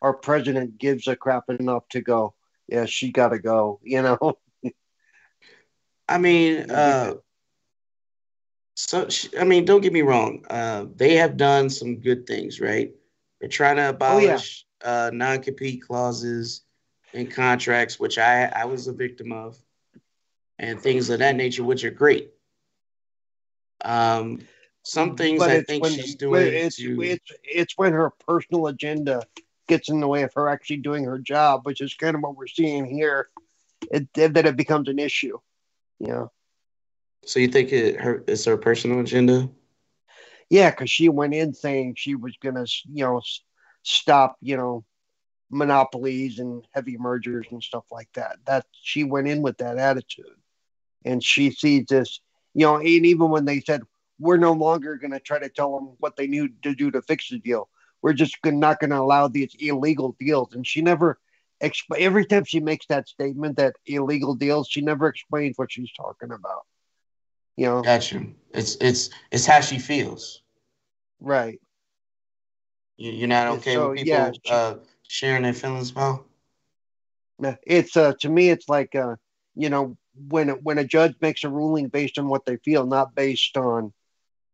our president gives a crap enough to go. Yeah, she got to go. You know, I mean, uh, so I mean, don't get me wrong. Uh, they have done some good things, right? They're trying to Oh, yeah. abolish uh, non-compete clauses in contracts, which I I was a victim of, and things of that nature, which are great. Um, some things but I think when she's doing it's to it's it's when her personal agenda gets in the way of her actually doing her job, which is kind of what we're seeing here. It, that it becomes an issue. You know. So you think it her it's her personal agenda? Yeah, because she went in saying she was gonna, you know, stop, you know, monopolies and heavy mergers and stuff like that. That she went in with that attitude, and she sees this, you know, and even when they said we're no longer gonna try to tell them what they need to do to fix the deal, we're just not gonna allow these illegal deals. And she never, exp- every time she makes that statement that illegal deals, she never explains what she's talking about. You know, Gotcha. It's it's it's how she feels. right? You, you're not okay so, with people yeah, she- uh, sharing their feelings, Paul? Yeah, It's uh to me it's like uh you know when when a judge makes a ruling based on what they feel, not based on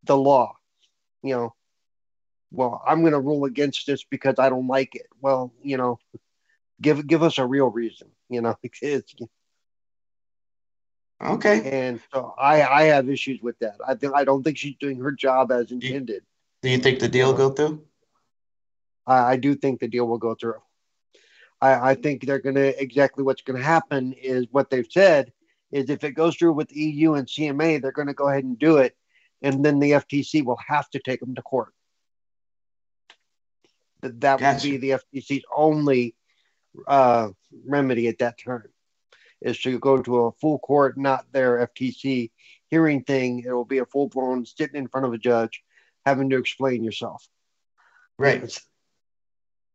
the law. You know, well, I'm going to rule against this because I don't like it. Well, you know, give give us a real reason. You know, it's, Okay. and so I I have issues with that. I think I don't think she's doing her job as intended. Do you think the deal will go through? I, I do think the deal will go through. I, I think they're going to exactly what's going to happen is what they've said is if it goes through with EU and CMA, they're going to go ahead and do it, and then the FTC will have to take them to court. That that Gotcha. would be the FTC's only uh, remedy at that time is to go to a full court, not their FTC hearing thing. It will be a full blown sitting in front of a judge, having to explain yourself. Right.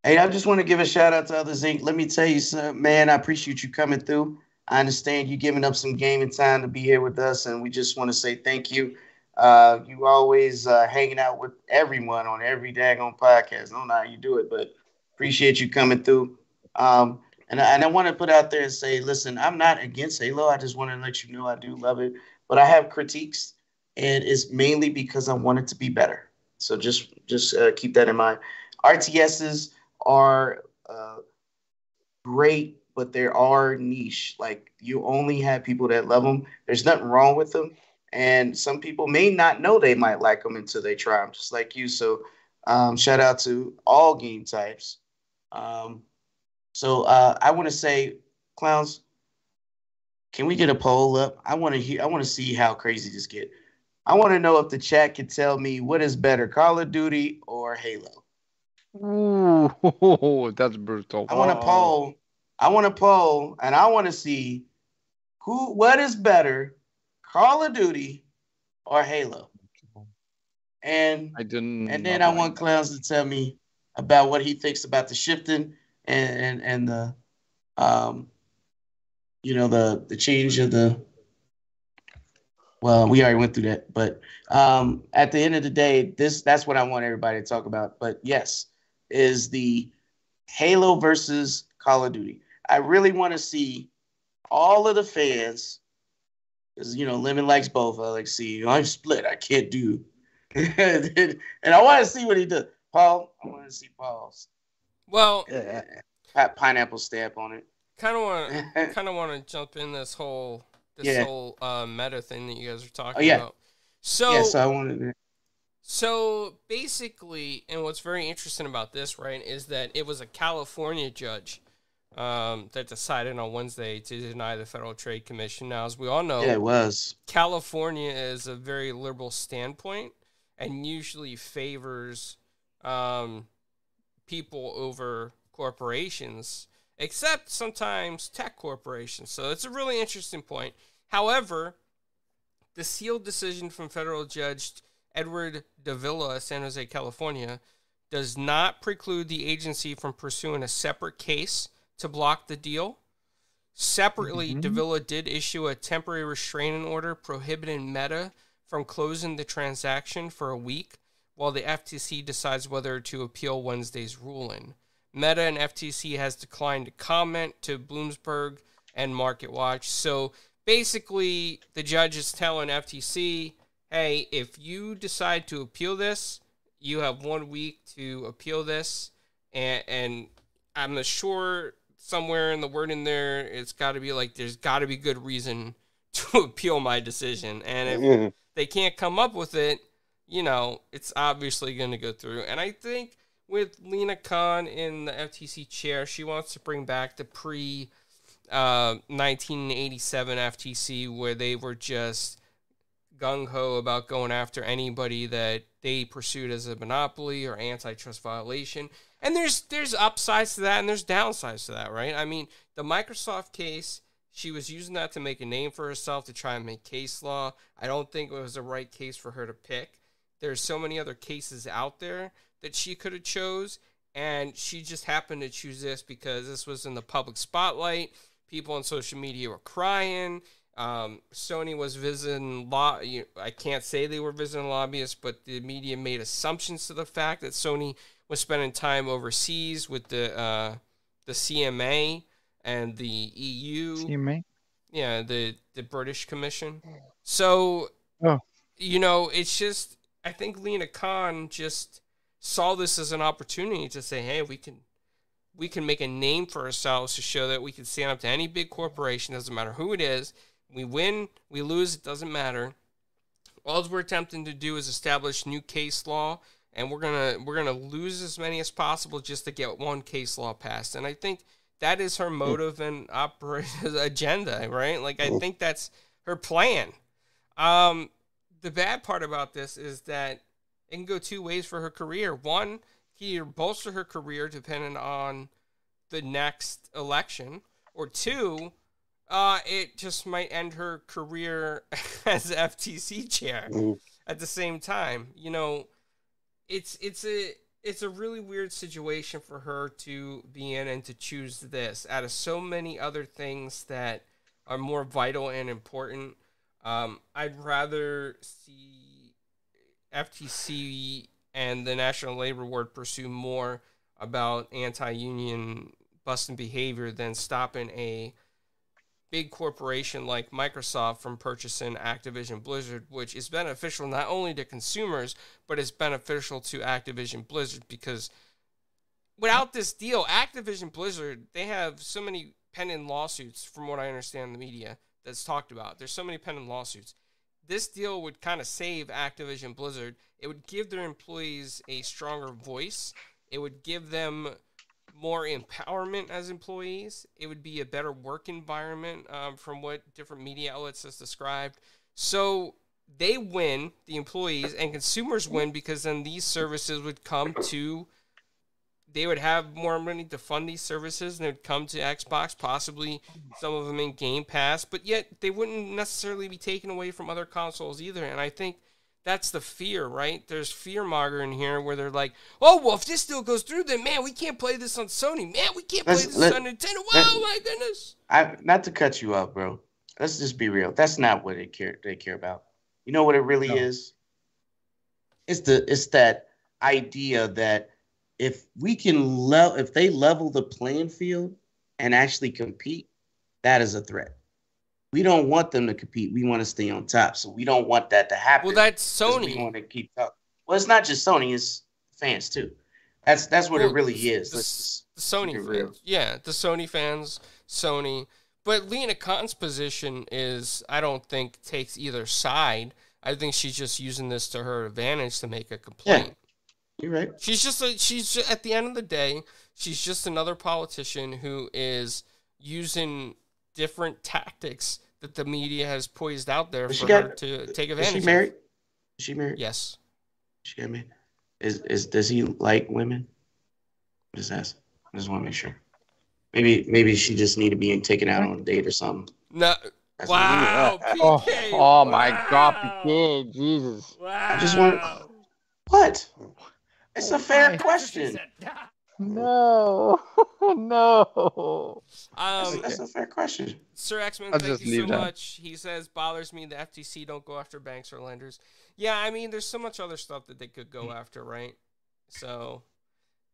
Hey, I just want to give a shout out to Others Inc. Let me tell you, man, I appreciate you coming through. I understand you giving up some gaming time to be here with us, and we just want to say thank you. Uh, you always uh, hanging out with everyone on every daggone podcast. I don't know how you do it, but appreciate you coming through. Um, and I, and I want to put out there and say, listen, I'm not against Halo. I just want to let you know I do love it, but I have critiques, and it's mainly because I want it to be better. So just just uh, keep that in mind. RTSs are uh, great, but they are niche. Like you only have people that love them. There's nothing wrong with them, and some people may not know they might like them until they try them, just like you. So um, shout out to all game types. Um, so uh, I want to say, clowns, can we get a poll up? I want to hear. I want to see how crazy this get. I want to know if the chat can tell me what is better, Call of Duty or Halo. Ooh, that's brutal. I want to Oh. poll. I want to poll, and I want to see who. What is better, Call of Duty or Halo? And I didn't. and then I want. Clowns to tell me about what he thinks about the shifting and and, and the um, you know the the change of the. Well, we already went through that, but um, at the end of the day, this that's what I want everybody to talk about. But yes, is the Halo versus Call of Duty. I really want to see all of the fans, because you know Lemon likes both. I like see I'm split. I can't do, and I want to see what he does. Paul, I want to see Paul's Well, Yeah. pineapple stamp on it. kind of want kind of want to jump in this whole this Yeah. whole uh, meta thing that you guys are talking Oh, yeah. about. So yes, I wanted to. So basically, and what's very interesting about this, right, is that it was a California judge um, that decided on Wednesday to deny the Federal Trade Commission. Now, as we all know, Yeah, it was. California is a very liberal standpoint and usually favors um, people over corporations, except sometimes tech corporations. So it's a really interesting point. However, the sealed decision from federal judge Edward Davila, San Jose, California, does not preclude the agency from pursuing a separate case to block the deal. Separately, Mhm. Davila did issue a temporary restraining order prohibiting Meta from closing the transaction for a week while the FTC decides whether to appeal Wednesday's ruling. Meta and FTC has declined to comment to Bloomsburg and MarketWatch. So basically, the judge is telling FTC, hey, if you decide to appeal this, you have one week to appeal this. And, and I'm sure somewhere in the word in there, it's got to be like, there's got to be good reason to appeal my decision. And if Mhm. they can't come up with it, you know, it's obviously going to go through. And I think with Lina Khan in the FTC chair, she wants to bring back the pre uh, 1987 FTC where they were just gung ho about going after anybody that they pursued as a monopoly or antitrust violation. And there's there's upsides to that and there's downsides to that, right? I mean, the Microsoft case, she was using that to make a name for herself to try and make case law. I don't think it was the right case for her to pick. There's so many other cases out there that she could have chose and she just happened to choose this because this was in the public spotlight. People on social media were crying. Um, Sony was visiting law. You, I can't say they were visiting lobbyists, but the media made assumptions to the fact that Sony was spending time overseas with the uh, the CMA and the EU. CMA? Yeah, the the British Commission. So, Oh. you know, it's just I think Lina Khan just saw this as an opportunity to say, "Hey, we can we can make a name for ourselves to show that we can stand up to any big corporation, doesn't matter who it is. We win, we lose, it doesn't matter. All we're attempting to do is establish new case law, and we're gonna we're gonna lose as many as possible just to get one case law passed. And I think that is her motive and operate agenda, right? Like I think that's her plan. Um, the bad part about this is that it can go two ways for her career. One, either bolster her career depending on the next election, or two, uh, it just might end her career as FTC chair Mhm. at the same time. You know, it's it's a it's a really weird situation for her to be in and to choose this out of so many other things that are more vital and important. Um, I'd rather see FTC and the National Labor Board pursue more about anti-union busting behavior than stopping a big corporation like Microsoft from purchasing Activision Blizzard, which is beneficial not only to consumers, but it's beneficial to Activision Blizzard because without this deal, Activision Blizzard, they have so many pending lawsuits, from what I understand in the media, that's talked about. There's so many pending lawsuits. This deal would kind of save Activision Blizzard. It would give their employees a stronger voice. It would give them more empowerment as employees. It would be a better work environment um, from what different media outlets has described. So they win, the employees, and consumers win because then these services would come to. They would have more money to fund these services, and they would come to Xbox, possibly some of them in Game Pass, but yet they wouldn't necessarily be taken away from other consoles either. And I think that's the fear, right? There's fear mongering here where they're like, oh, well, if this still goes through, then man, we can't play this on Sony. Man, we can't play Let's- this let- on Nintendo. let- Oh my goodness. I not to cut you up, bro. Let's just be real. That's not what they care they care about. You know what it really No. is? It's the it's that idea that if we can level if they level the playing field and actually compete, that is a threat. We don't want them to compete. We want to stay on top. So we don't want that to happen. Well, that's Sony. We want to keep up. Well, it's not just Sony, it's fans too. That's that's what Well, it really is. the, the Sony fans. real. Yeah, the Sony fans, Sony. But Lina Khan's position is, I don't think, takes either side. I think she's just using this to her advantage to make a complaint. You're right. She's just a, she's ju- at the end of the day, she's just another politician who is using different tactics that the media has poised out there But she for got- her to take Is advantage. she of. married? Is she married? Yes. She got married. Is is does he like women? Just ask. I just want to make sure. Maybe maybe she just need to be taken out on a date or something. No. That's Wow. Oh, PK, oh my God, wow. PK, Jesus. Wow. just want- What? It's a fair my- question. No, no. That's, Um, that's a fair question. Sir X-Men, I'll thank just you so leave that. much. He says, bothers me the FTC don't go after banks or lenders. Yeah, I mean, there's so much other stuff that they could go after, right? So,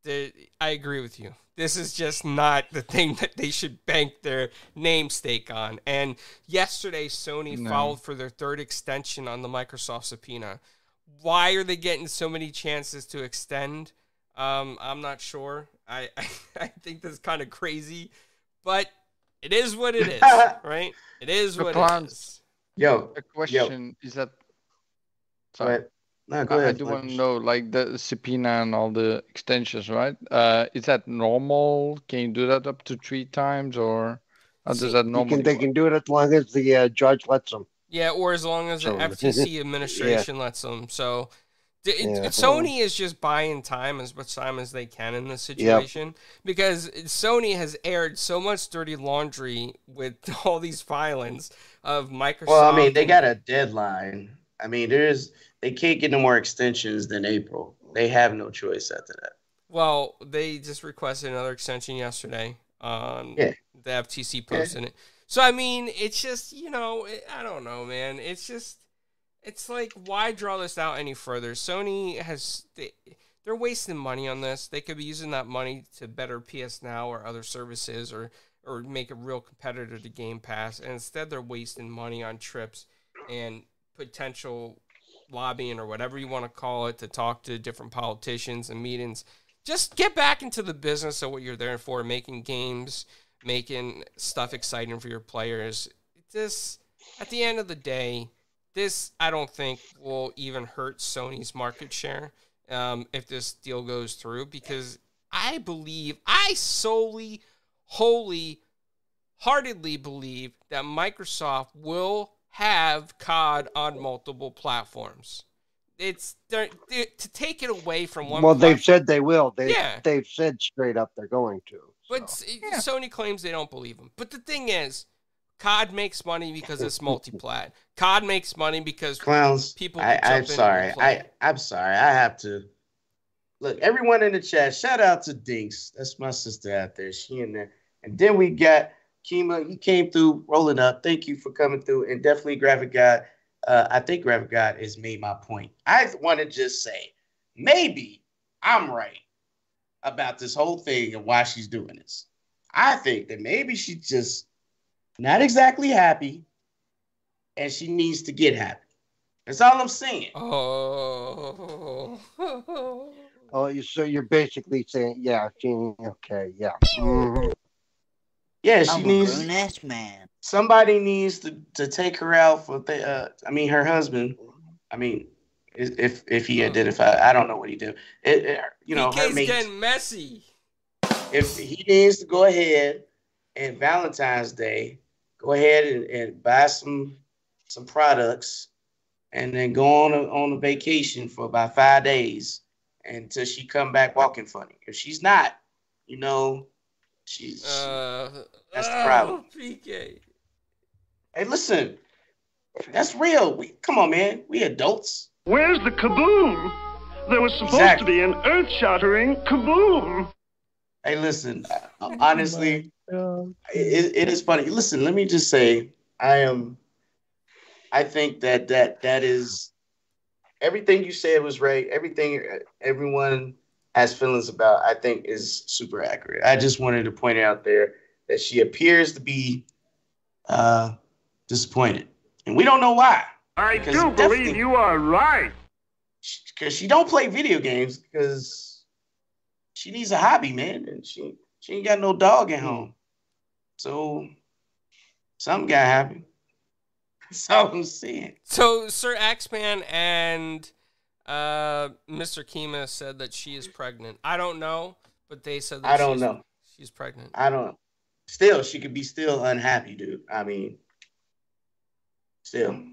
the, I agree with you. This is just not the thing that they should bank their namesake on. And yesterday, Sony No. filed for their third extension on the Microsoft subpoena. Why are they getting so many chances to extend? Um, I'm not sure. I, I, I think that's kind of crazy, but it is what it is, right? It is The what it plans. is. Yo, The question is that. Sorry. no, go I, I ahead. do Flash. want to know, like the subpoena and all the extensions, right? Uh, is that normal? Can you do that up to three times, or how does that You normally? can, they can do it as long as the uh, judge lets them. Yeah, or as long as the So- FTC administration lets them. So it- Yeah. Sony is just buying time as much time as they can in this situation because Sony has aired so much dirty laundry with all these filings of Microsoft. Well, I mean, they got a deadline. I mean, there's they can't get no more extensions than April. They have no choice after that. Well, they just requested another extension yesterday on Yeah. the FTC posted it. So I mean, it's just you know, it, I don't know, man. It's just, it's like, why draw this out any further? Sony has they, they're wasting money on this. They could be using that money to better PS Now or other services, or or make a real competitor to Game Pass. And instead, they're wasting money on trips and potential lobbying or whatever you want to call it to talk to different politicians and meetings. Just get back into the business of what you're there for, making games, making stuff exciting for your players. This, at the end of the day, this I don't think will even hurt Sony's market share um, if this deal goes through because I believe, I solely, wholly, heartedly believe that Microsoft will have COD on multiple platforms. It's they're, they to take it away from one. Well, they've said they will. They Yeah. they've said straight up they're going to. But so. s- Sony claims they don't believe him. But the thing is, COD makes money because it's multiplat. COD makes money because Clowns. People I, I'm sorry. I I'm sorry. I have to look, everyone in the chat, shout out to Dinks. That's my sister out there. She in there. And then we got Kima. You came through, rolling up. Thank you for coming through. And definitely Graphic God. Uh, I think Graphic God has made my point. I want to just say, maybe I'm right about this whole thing and why she's doing this. I think that maybe she's just not exactly happy and she needs to get happy. That's all I'm saying. Oh. Oh, you so you're basically saying, yeah, Gene, okay, yeah. Mhm. Yeah, she I'm needs grown man. somebody needs to, to take her out for the uh, I mean her husband. I mean if if he identified, I don't know what he did. It, it- you know, her PK's mate, getting messy. if he needs to go ahead and Valentine's Day, go ahead and, and buy some some products and then go on a, on a vacation for about five days until she come back walking funny. If she's not, you know, she's Uh, That's the oh, problem. PK. hey listen, that's real. We come on, man. We adults. Where's the kaboom? There was supposed Exactly. to be an earth shattering kaboom. Hey, listen, honestly, it, it is funny. Listen, let me just say, I am. I think that that that is everything you said was right. Everything everyone has feelings about, I think, is super accurate. I just wanted to point out there that she appears to be uh, disappointed, and we don't know why. I do definitely- believe you are right. Because she don't play video games because she needs a hobby, man, and she she ain't got no dog at home. So something got happen. That's all I'm saying. So Sir Axeman and uh, Mr. Kima said that she is pregnant. I don't know, but they said that I don't she's, know. She's pregnant. I don't. Still, she could be still unhappy, dude. I mean, still.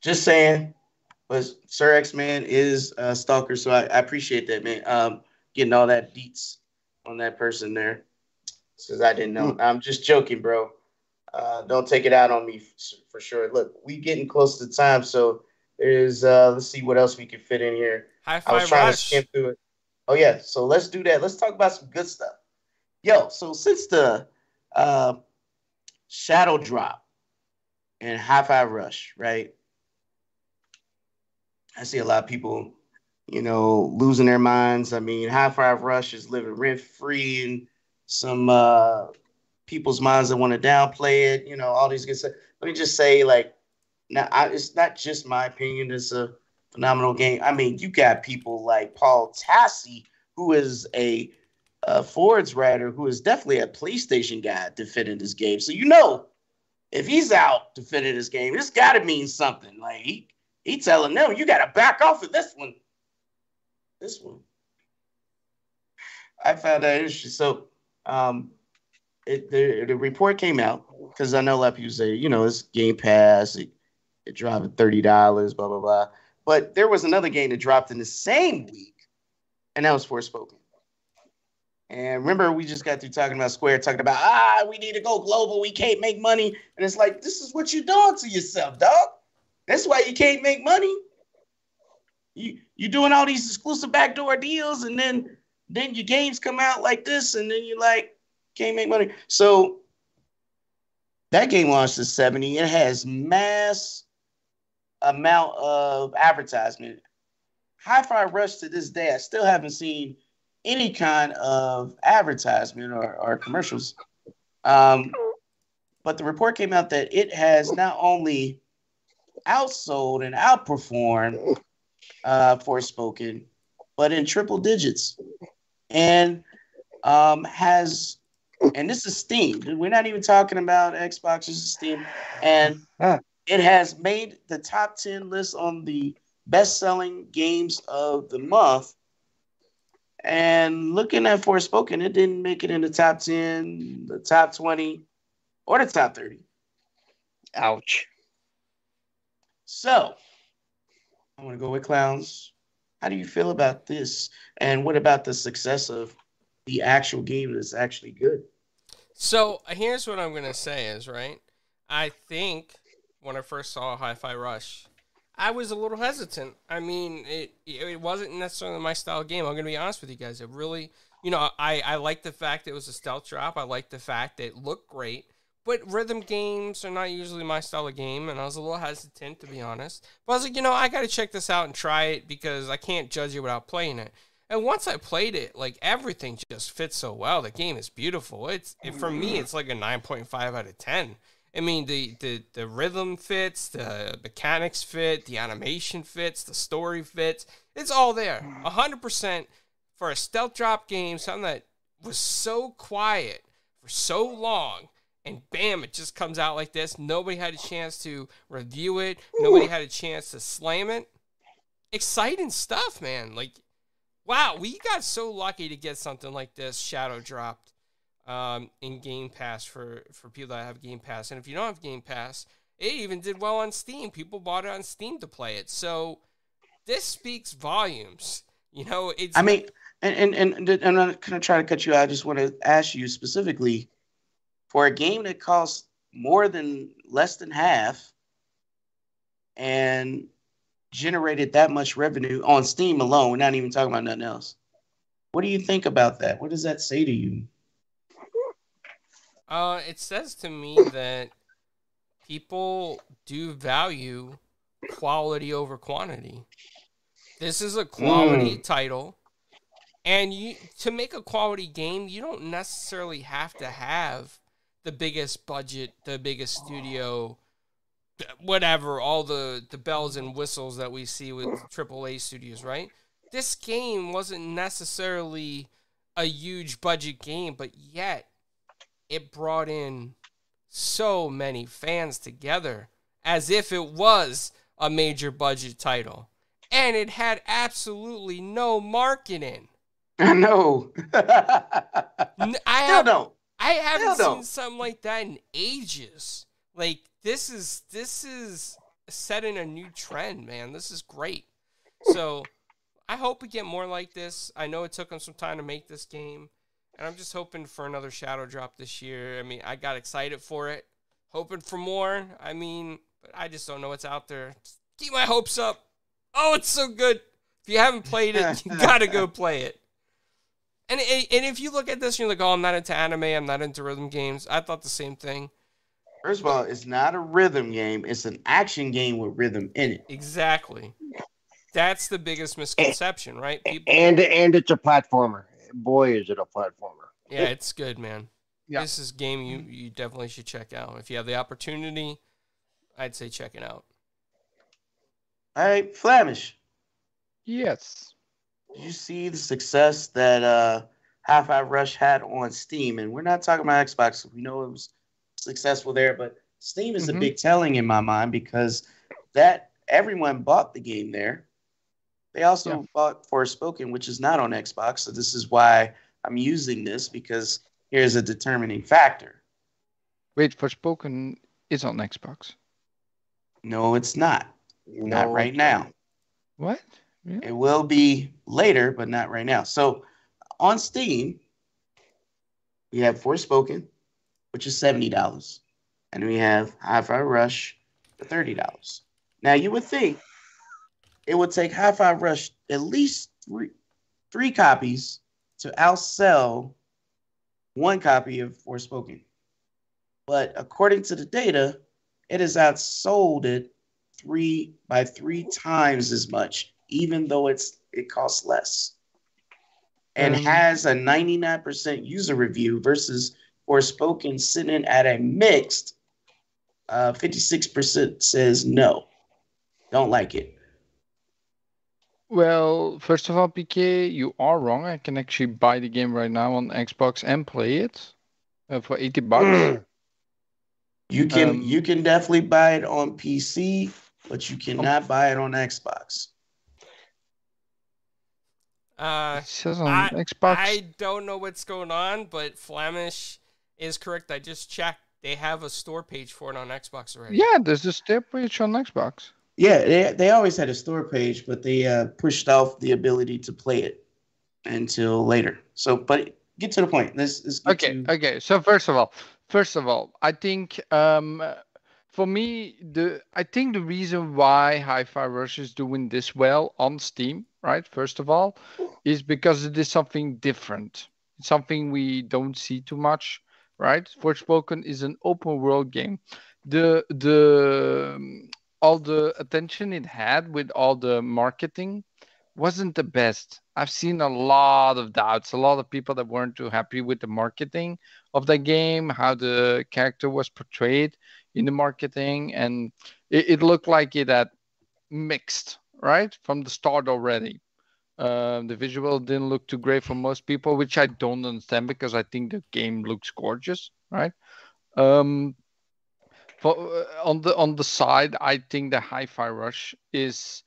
Just saying. But Sir X Man is a stalker, so I, I appreciate that, man. Um, getting all that deets on that person there, since I didn't know. I'm just joking, bro. Uh, don't take it out on me f- for sure. Look, we getting close to time, so there's. Uh, let's see what else we can fit in here. High I was five trying to rush. skim through it. Oh yeah, so let's do that. Let's talk about some good stuff. Yo, so since the uh, Shadow Drop and Hi-Fi Rush, right? I see a lot of people, you know, losing their minds. I mean, Hi-Fi Rush is living rent free and some uh, people's minds that want to downplay it. You know, all these good stuff. Let me just say, like, now I, it's not just my opinion. It's a phenomenal game. I mean, you got people like Paul Tassi, who is a, a Forbes writer, who is definitely a PlayStation guy defending this game. So you know, if he's out defending this game, it's got to mean something. Like he he telling them, you got to back off of this one. This one. I found that interesting. So, um, it the, the report came out because I know a lot of people say, you know, it's Game Pass, it, it dropped at thirty dollars, blah blah blah. But there was another game that dropped in the same week, and that was Forspoken. And remember, we just got through talking about Square, talking about ah, we need to go global, we can't make money, and it's like this is what you're doing to yourself, dog. That's why you can't make money. You you're doing all these exclusive backdoor deals, and then then your games come out like this, and then you're like can't make money. So that game launched at 70. It has mass amount of advertisement. Hi-Fi Rush to this day, I still haven't seen any kind of advertisement or, or commercials. Um, but the report came out that it has not only outsold and outperformed uh, Forspoken, but in triple digits, and um, has and this is Steam. We're not even talking about Xbox. This is Steam, and Huh. it has made the top ten list on the best-selling games of the month. And looking at Forspoken, it didn't make it in the top ten, the top twenty, or the top thirty. Ouch. So, I'm going to go with clowns. How do you feel about this? And what about the success of the actual game that's actually good? So here's what I'm gonna say is right. I think when I first saw Hi-Fi Rush, I was a little hesitant. I mean, it it wasn't necessarily my style game. I'm gonna be honest with you guys. It really, you know, I I like the fact it was a stealth drop. I like the fact it looked great. But rhythm games are not usually my style of game, and I was a little hesitant to be honest. But I was like, you know, I got to check this out and try it because I can't judge it without playing it. And once I played it, like everything just fits so well. The game is beautiful. It's it, for me, it's like a nine point five out of ten. I mean, the, the the rhythm fits, the mechanics fit, the animation fits, the story fits. It's all there, hundred percent for a stealth drop game. Something that was so quiet for so long, and bam, it just comes out like this. Nobody had a chance to review it. Nobody had a chance to slam it. Exciting stuff, man. Like wow, we got so lucky to get something like this shadow dropped um, in Game Pass for for people that have Game Pass. And if you don't have Game Pass, it even did well on Steam. People bought it on Steam to play it. So this speaks volumes. You know, it's. I mean, and and and, and I'm not gonna try to cut you out. I just want to ask you specifically for a game that costs more than less than half, and generated that much revenue on Steam alone. We're not even talking about nothing else. What do you think about that? What does that say to you? Uh, it says to me that people do value quality over quantity. This is a quality Mm. title, and you to make a quality game, you don't necessarily have to have the biggest budget, the biggest studio, whatever, all the the bells and whistles that we see with AAA studios, right? This game wasn't necessarily a huge budget game, but yet it brought in so many fans together as if it was a major budget title. And it had absolutely no marketing. I know. I have no. I haven't Hell no. seen something like that in ages. Like this is this is setting a new trend, man. This is great. So I hope we get more like this. I know it took them some time to make this game, and I'm just hoping for another shadow drop this year. I mean, I got excited for it, hoping for more. I mean, but I just don't know what's out there. Just keep my hopes up. Oh, it's so good. If you haven't played it, you gotta go play it. And and if you look at this, and you're like, oh, I'm not into anime. I'm not into rhythm games. I thought the same thing. First of all, it's not a rhythm game. It's an action game with rhythm in it. Exactly. That's the biggest misconception, right? People, and and it's a platformer. Boy, is it a platformer. yeah, it's good, man. Yeah. This is a game you you definitely should check out if you have the opportunity. I'd say check it out. All right, Flamish. Yes. Did you see the success that uh Hi-Fi Rush had on Steam? And we're not talking about Xbox. We know it was successful there, but Steam is Mhm. a big telling in my mind because that everyone bought the game there. They also Yeah. bought Forspoken, which is not on Xbox. So this is why I'm using this because here's a determining factor. Wait, Forspoken is on Xbox. No, it's not. Not No, right now. What? It will be later, but not right now. So on Steam, we have Forspoken, which is $70. And we have Hi-Fi Rush for $30. Now you would think it would take Hi-Fi Rush at least three three copies to outsell one copy of Forspoken. But according to the data, it has outsold it three by three times as much, even though it's it costs less. And Um, has a 99% user review versus Forspoken sitting at a mixed uh, 56% says no. Don't like it. Well, first of all, PK, you are wrong. I can actually buy the game right now on Xbox and play it uh, for 80 bucks. You can Um, you can definitely buy it on PC, but you cannot buy it on Xbox. Uh, It says on I- Xbox. I don't know what's going on, but Flemish is correct. I just checked. They have a store page for it on Xbox already. Yeah, there's a store page on Xbox. Yeah, they, they always had a store page, but they uh, pushed off the ability to play it until later. So, but get to the point. Let's, let's Okay, to- okay. So first of all, first of all, I think um, for me, the I think the reason why Hi-Fi Rush is doing this well on Steam, right? First of all, is because it is something different. It's something we don't see too much, right? Forspoken is an open world game. The the um, all the attention it had with all the marketing wasn't the best. I've seen a lot of doubts, a lot of people that weren't too happy with the marketing of the game, how the character was portrayed in the marketing, and it, it looked like it had mixed right from the start already. Uh, the visual didn't look too great for most people, which I don't understand because I think the game looks gorgeous, right? Um, for, uh, on the on the side, I think the Hi-Fi Rush is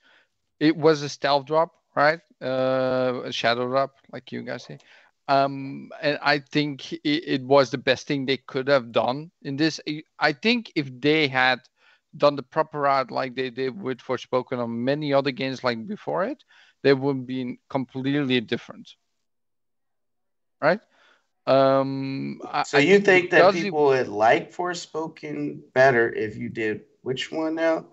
it was a stealth drop, right? Uh, a shadow drop, like you guys say. Um, and I think it, it was the best thing they could have done in this. I think if they had done the proper route like they did with Forspoken on many other games like before it, they would been completely different. Right? Um, so I, you I think that because it- people would like Forspoken better if you did which one now?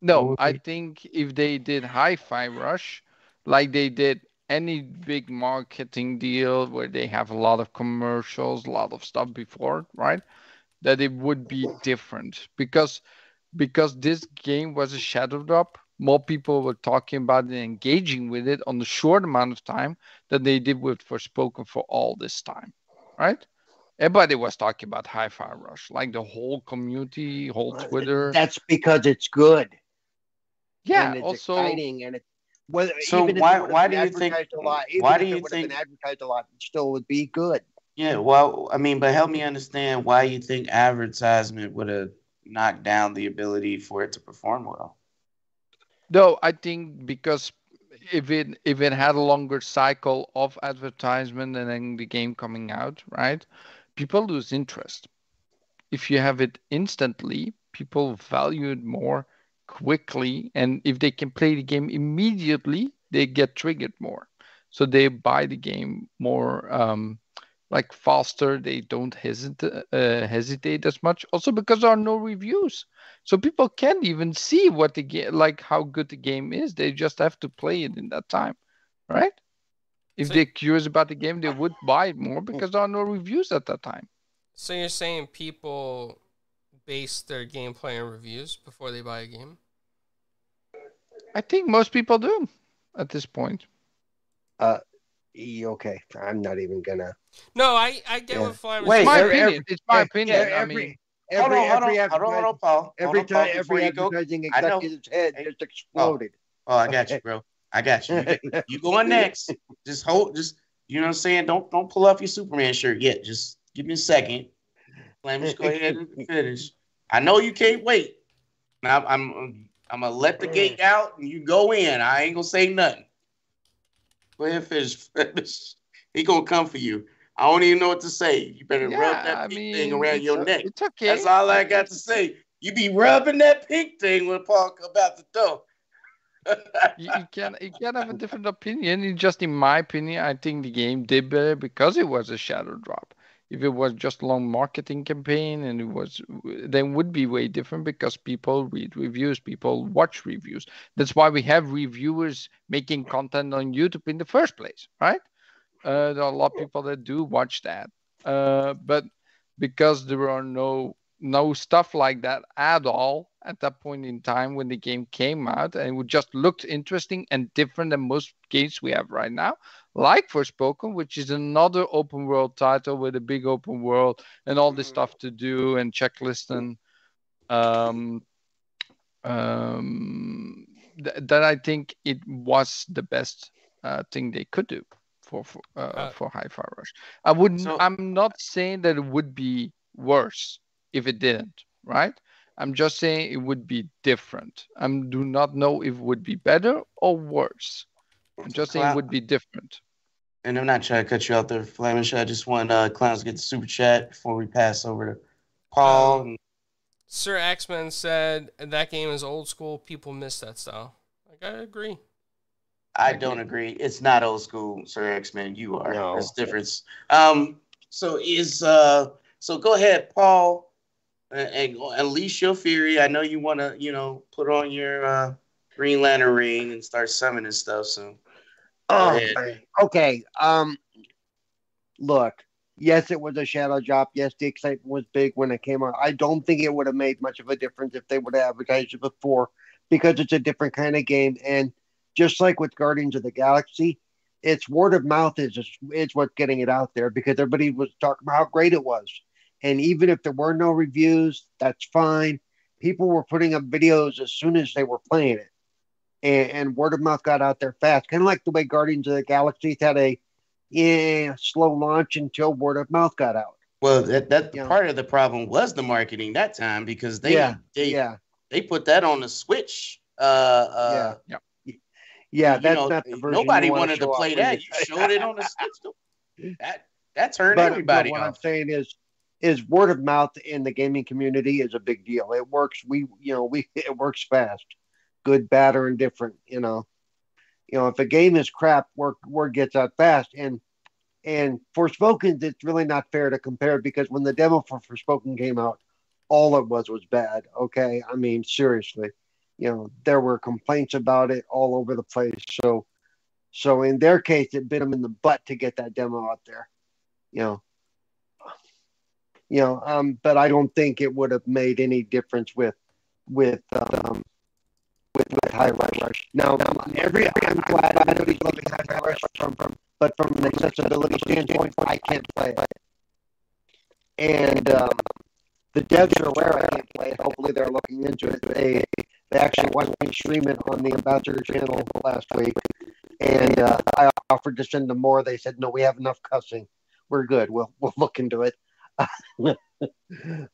No, I think if they did Hi-Fi Rush, like they did any big marketing deal where they have a lot of commercials, a lot of stuff before, right? That it would be different because because this game was a shadow drop. More people were talking about it and engaging with it on the short amount of time than they did with Forspoken for all this time, right? Everybody was talking about Hi-Fi Rush, like the whole community, whole Twitter. That's because it's good. yeah, and it's also exciting and it's whether So even if it why- why do you think- advertised a lot, even why do you would think- advertised a lot, it still would be good. Yeah, well, I mean, but help me understand why you think advertisement would have knocked down the ability for it to perform well. No, I think because if it if it had a longer cycle of advertisement and then the game coming out, right? People lose interest. If you have it instantly, people value it more quickly, and if they can play the game immediately, they get triggered more. So they buy the game more um, like faster. They don't hesitate uh, hesitate as much. Also because there are no reviews so people can't even see what the game like how good the game is they just have to play it in that time right if So- they're curious about the game they would buy it more because there are no reviews at that time So you're saying people base their gameplay on reviews before they buy a game? i think most people do at this point E- Okay, I'm not even gonna. No, I, I get Yeah. what Flyman Wait, it's my every- opinion every- it's my yeah, opinion yeah, i every- mean Every hold on, hold every on, hold on, hold on, Paul. Every on, time every you go. advertising I know. executive's head just oh. exploded. Oh, I got you, bro. I got you. You, you going next? Just hold. Just you know what I'm saying. Don't don't pull off your Superman shirt yet. Just give me a second. Let me just go ahead and finish. I know you can't wait. Now I'm I'm, I'm gonna let the gate out and you go in. I ain't gonna say nothing. Go ahead, and finish. finish. He gonna come for you. I don't even know what to say. You better rub that i pink mean thing around your neck. it's okay That's all I got to say. You be rubbing that pink thing when Paul come out the door. you, you can you can have a different opinion. It's just in my opinion, I think the game did better because it was a shadow drop. If it was just a long marketing campaign and it was, then would be way different because people read reviews, people watch reviews. That's why we have reviewers making content on YouTube in the first place, right? Uh, there are a lot of people that do watch that, uh, but because there are no no stuff like that at all at that point in time when the game came out and it would just looked interesting and different than most games we have right now like Forspoken, which is another open world title with a big open world and all this stuff to do and checklist and um um th- that I think it was the best uh, thing they could do for for, uh, Uh, for Hi-Fi Rush. I wouldn't. So- I'm not saying that it would be worse if it didn't. Right. I'm just saying it would be different. I do not know if it would be better or worse. I'm just saying it would be different. And I'm not trying to cut you out there, Flemish. I just want uh, clowns to get the super chat before we pass over to Paul. And Sir X Men said that game is old school. People miss that style. Like I agree. I don't agree. It's not old school, Sir X Men. You are. No. There's a difference. Um. So is uh. So go ahead, Paul. and, and unleash your fury. I know you want to, you know, put on your uh, Green Lantern ring and start summoning stuff. So Oh, okay. Um, look. Yes, it was a shadow job. Yes, the excitement was big when it came out. I don't think it would have made much of a difference if they would have advertised it before, because it's a different kind of game. And just like with Guardians of the Galaxy, it's word of mouth is is what's getting it out there because everybody was talking about how great it was. And even if there were no reviews, that's fine. People were putting up videos as soon as they were playing it and, and word of mouth got out there fast, kind of like the way Guardians of the Galaxy had a yeah, slow launch until word of mouth got out. well, that that Yeah. part of the problem was the marketing that time because they Yeah, they yeah, they put that on the Switch. Uh, uh, yeah, you that's know, not the version. nobody you wanted to play that. you- You showed it on the Switch. That that turned but, everybody but what I'm saying is, is word of mouth in the gaming community is a big deal. It works. We, you know, we it works fast, good, bad, or indifferent. You know, you know, if a game is crap, word word gets out fast. And and Forspoken, it's really not fair to compare because when the demo for Forspoken came out, all it was was bad. Okay, I mean seriously, you know, there were complaints about it all over the place. So, so in their case, it bit them in the butt to get that demo out there. You know, you know, um, but I don't think it would have made any difference with with um, with with high rush. Now, on every I'm glad I know everybody's loving high rush from from, but from an accessibility standpoint, I can't play it. And um, the devs are aware I can't play it. Hopefully, they're looking into it. They they actually watched me stream it on the Ambassador channel last week, and uh, I offered to send them more. They said, "No, we have enough cussing. We're good. We'll we'll look into it."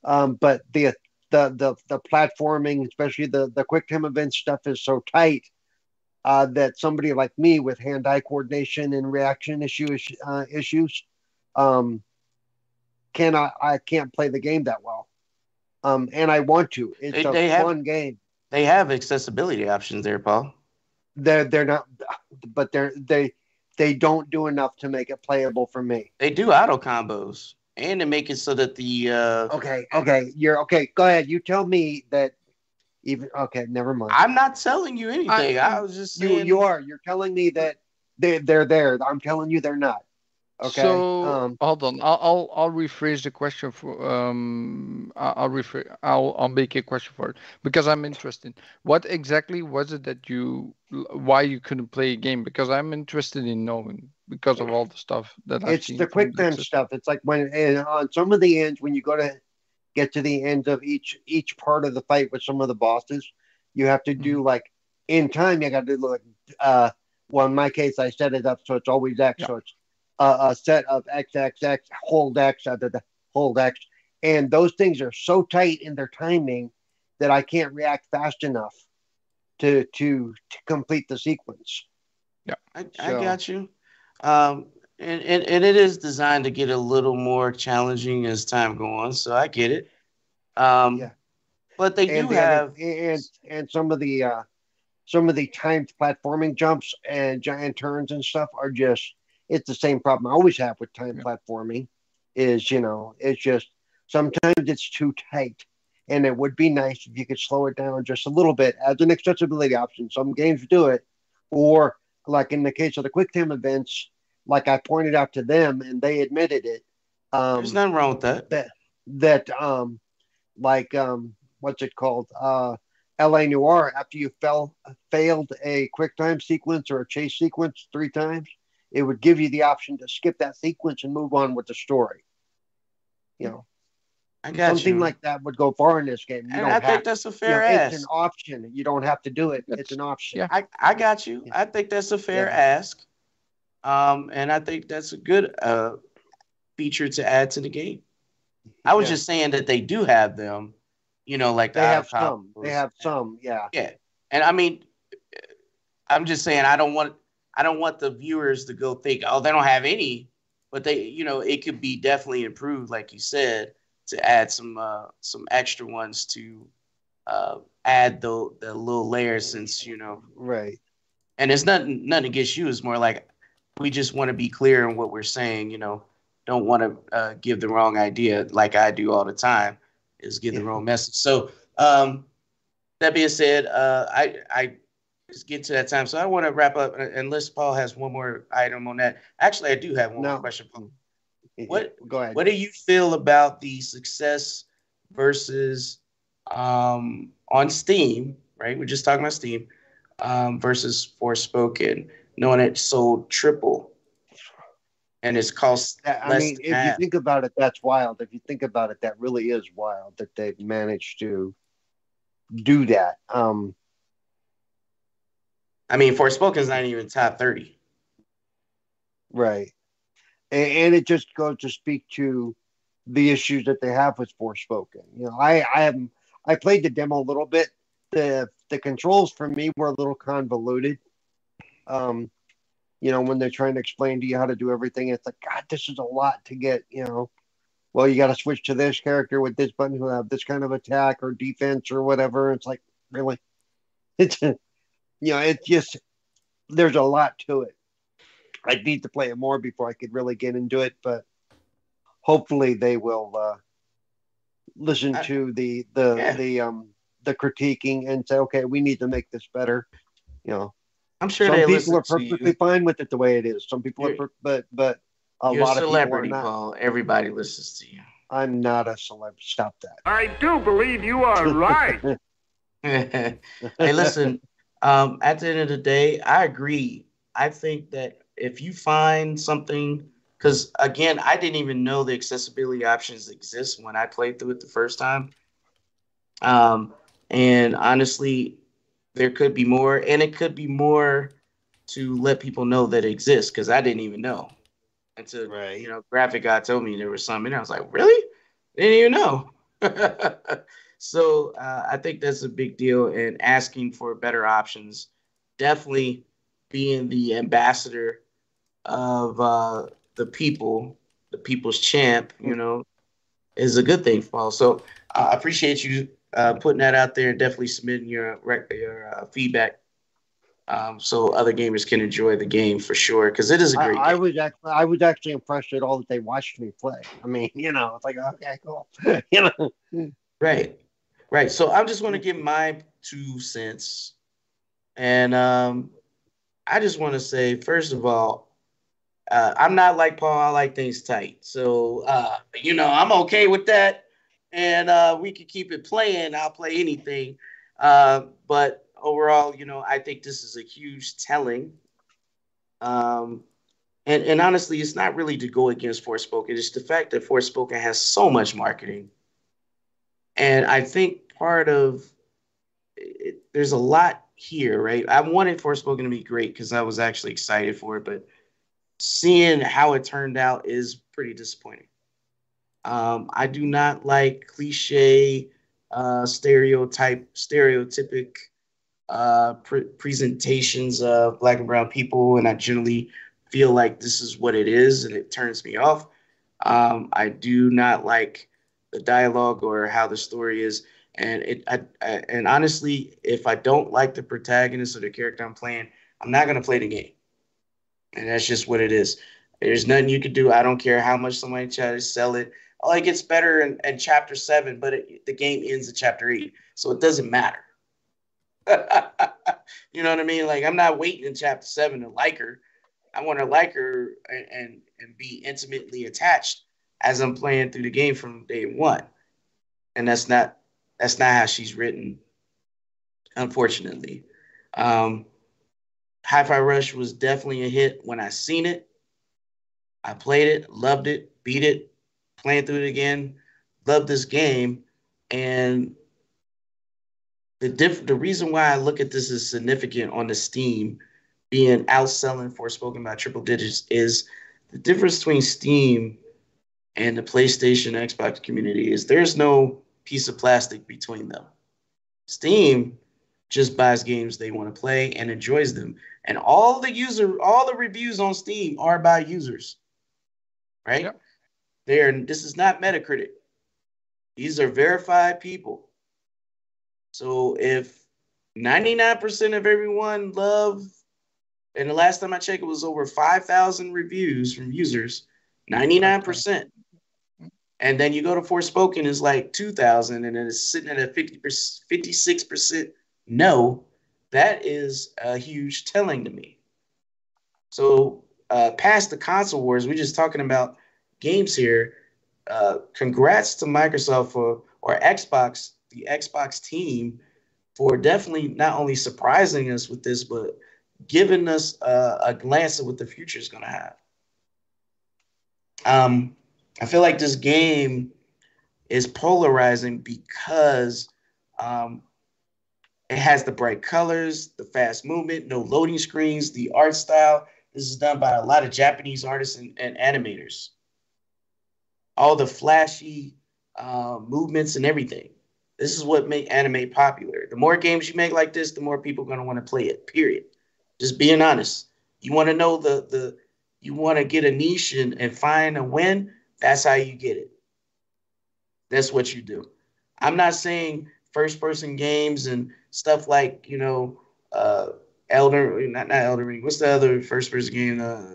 um, but the the the the platforming, especially the the quick time event stuff, is so tight uh, that somebody like me with hand-eye coordination and reaction issues uh, issues um, cannot I can't play the game that well. Um, and I want to. It's They- a they have- fun game. They have accessibility options there, Paul. They're they're not, but they're they they don't do enough to make it playable for me. They do auto combos and to make it so that the uh, Okay, okay, you're okay. Go ahead. You tell me that. Even okay, never mind. I'm not telling you anything. I, I- was just you you are. You're telling me that they they're there. I'm telling you they're not. Okay. So um, hold on, I'll, I'll I'll rephrase the question for um I'll rephrase I'll I'll make a question for it because I'm interested. What exactly was it that you why you couldn't play a game? Because I'm interested in knowing because of all the stuff that I've it's the quick time stuff. It's like when and on some of the ends when you go to get to the ends of each each part of the fight with some of the bosses, you have to do like in time. You got to do like uh, well in my case I set it up so it's always X, Yeah. so it's uh, a set of X X X hold X uh, da, da, hold X, and those things are so tight in their timing that I can't react fast enough to to to complete the sequence. Yeah, I So- got you. Um, and, and, and it is designed to get a little more challenging as time goes on, so I get it. Um, Yeah. But they and do the- have and and some of the uh, some of the timed platforming jumps and giant turns and stuff are just it's the same problem I always have with time Yeah. platforming is you know it's just sometimes it's too tight and it would be nice if you could slow it down just a little bit as an accessibility option some games do it or like in the case of the QuickTime events like I pointed out to them and they admitted it um, there's nothing wrong with that. that that um like um what's it called uh L.A. Noire after you fell failed a QuickTime sequence or a chase sequence three times it would give you the option to skip that sequence and move on with the story you know I got something you. like that would go far in this game you and don't I have think that's a you know, fair it's an option you don't have to do it it's an option yeah. I, I got you. Yeah. I think that's a fair Yeah. ask. Um, and I think that's a good uh, feature to add to the game. I was Yeah. just saying that they do have them, you know, like the they have some they have some yeah Yeah, and I mean, I'm just saying I don't want I don't want the viewers to go think oh they don't have any, but they you know it could be definitely improved like you said to add some uh, some extra ones to uh, add the the little layers since you know. Right. And it's nothing nothing against you. It's more like we just want to be clear in what we're saying you know. Don't want to uh, give the wrong idea like I do all the time. Is getting the wrong message. So um, that being said, uh, I I just get to that time. So I want to wrap up unless Paul has one more item on that. Actually, I do have one No. more question, Paul. What- Go ahead. What do you feel about the success versus um, on Steam? Right, we're just talking about Steam um, versus Forspoken, knowing it sold triple, and it's cost I mean, if you think about it, that's wild. If you think about it, that really is wild that they've managed to do that. Um, I mean, Forspoken's not even top thirty. right. And, and it just goes to speak to the issues that they have with Forspoken. You know, I I have I played the demo a little bit. The the controls for me were a little convoluted. Um, you know, when they're trying to explain to you how to do everything, it's like, God, this is a lot to get, you know. Well, you got to switch to this character with this button who have this kind of attack or defense or whatever. It's like, really? It's, you know, it's just, there's a lot to it. I'd need to play it more before I could really get into it, but hopefully they will uh, listen I- to the, the, Yeah. the, um, the critiquing and say, okay, we need to make this better. You know, I'm sure some they people are perfectly fine with it the way it is. Some people are, You're- per- but but a lot of people are not. Paul. Everybody listens to you. I'm not a celeb. Stop that. I do believe you are right. hey, listen. Um, at the end of the day, I agree. I think that if you find something, because again, I didn't even know the accessibility options exist when I played through it the first time. Um, and honestly, there could be more, and it could be more to let people know that it exists because I didn't even know until Right. you know, graphic guy told me there was something. And I was like, really? Didn't even know. so uh, I think that's a big deal. And asking for better options, definitely being the ambassador of uh, the people, the people's champ, you know, is a good thing, Paul. So uh, I appreciate you uh, putting that out there and definitely submitting your your uh, feedback. Um, so other gamers can enjoy the game for sure because it is a great I game. was actually I was actually impressed at all that they watched me play. I mean, you know, it's like okay, cool. you know, Right, right. So I'm just going to give my two cents, and um, I just want to say, first of all, uh, I'm not like Paul. I like things tight, so uh, you know I'm okay with that, and uh, we can keep it playing. I'll play anything, uh, but overall, you know, I think this is a huge telling. Um, and and honestly, it's not really to go against Forspoken. It's the fact that Forspoken has so much marketing. And I think part of it, there's a lot here, right? I wanted Forspoken to be great because I was actually excited for it, but seeing how it turned out is pretty disappointing. Um, I do not like cliche, uh, stereotype, stereotypic uh, pre- presentations of black and brown people, and I generally feel like this is what it is, and it turns me off. Um, I do not like the dialogue or how the story is. And it, I, I, and honestly, if I don't like the protagonist or the character I'm playing, I'm not gonna play the game. And that's just what it is. There's nothing you can do. I don't care how much somebody tries to sell it. Oh, it gets better in, in chapter seven, but it, the game ends at chapter eight, so it doesn't matter. you know what I mean? Like I'm not waiting in chapter seven to like her. I want to like her and, and and be intimately attached as I'm playing through the game from day one. And that's not that's not how she's written, unfortunately. Um, Hi-Fi Rush was definitely a hit when I seen it. I played it, loved it, beat it, playing through it again, loved this game, and the diff- the reason why I look at this as significant on the Steam being outselling Forspoken by triple digits is the difference between Steam and the PlayStation Xbox community is there's no piece of plastic between them. Steam just buys games they want to play and enjoys them. And all the user all the reviews on Steam are by users. Right? Yep. They're this is not Metacritic. These are verified people. So if 99% of everyone love and the last time I checked it was over 5,000 reviews from users, 99%. And then you go to Forspoken is like 2000 and it's sitting at a fifty percent, 56% no. That is a huge telling to me. So uh, past the console wars, we're just talking about games here. Uh, congrats to Microsoft for or Xbox, the Xbox team, for definitely not only surprising us with this, but giving us a, a glance at what the future is going to have. Um, I feel like this game is polarizing because um, it has the bright colors, the fast movement, no loading screens, the art style. This is done by a lot of Japanese artists and, and animators. All the flashy uh, movements and everything. This is what make anime popular. The more games you make like this, the more people are going to want to play it. Period. Just being honest. You want to know the the you want to get a niche and, and find a win. That's how you get it. That's what you do. I'm not saying first person games and stuff like you know uh Elder not not Elder Ring. What's the other first person game? Uh,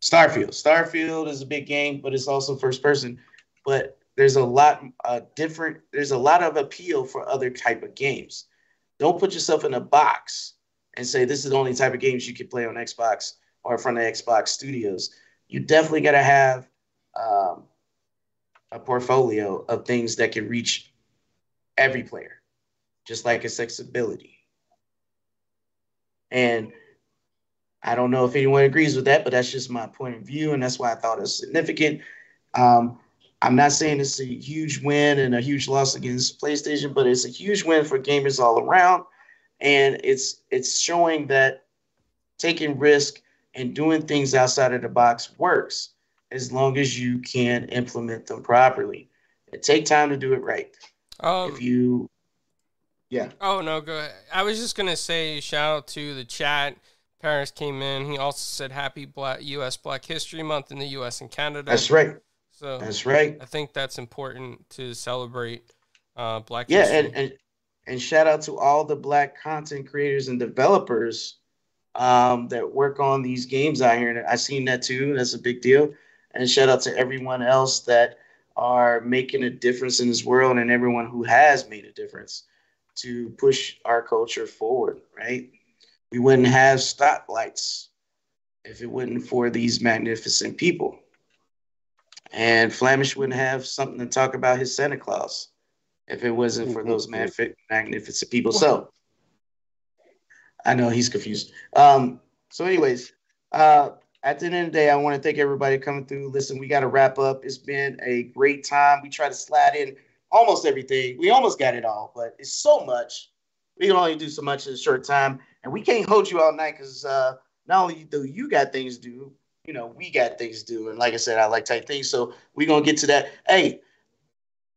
Starfield. Starfield is a big game, but it's also first person. But there's a lot uh, different. There's a lot of appeal for other type of games. Don't put yourself in a box and say this is the only type of games you can play on Xbox or in front of Xbox Studios. You definitely got to have um, a portfolio of things that can reach every player, just like accessibility. And I don't know if anyone agrees with that, but that's just my point of view, and that's why I thought it was significant. Um, I'm not saying it's a huge win and a huge loss against PlayStation, but it's a huge win for gamers all around, and it's it's showing that taking risk and doing things outside of the box works as long as you can implement them properly. It take time to do it right. Um, if you, yeah. Oh no, go ahead. I was just gonna say shout out to the chat. Paris came in. He also said Happy Black U.S. Black History Month in the U.S. and Canada. That's right. So That's right. I think that's important to celebrate uh, Black Yeah, History. and, and and shout out to all the black content creators and developers um, that work on these games out here. And I've seen that too. That's a big deal. And shout out to everyone else that are making a difference in this world and everyone who has made a difference to push our culture forward, right? We wouldn't have stoplights if it wasn't for these magnificent people. And Flamish wouldn't have something to talk about his Santa Claus if it wasn't for those magnificent people. So I know he's confused. Um, so, anyways, uh, at the end of the day, I want to thank everybody coming through. Listen, we got to wrap up. It's been a great time. We try to slide in almost everything. We almost got it all, but it's so much. We can only do so much in a short time, and we can't hold you all night because uh, not only do you got things to do, you know, we got things to do. And like I said, I like tight things, so we're gonna get to that. Hey,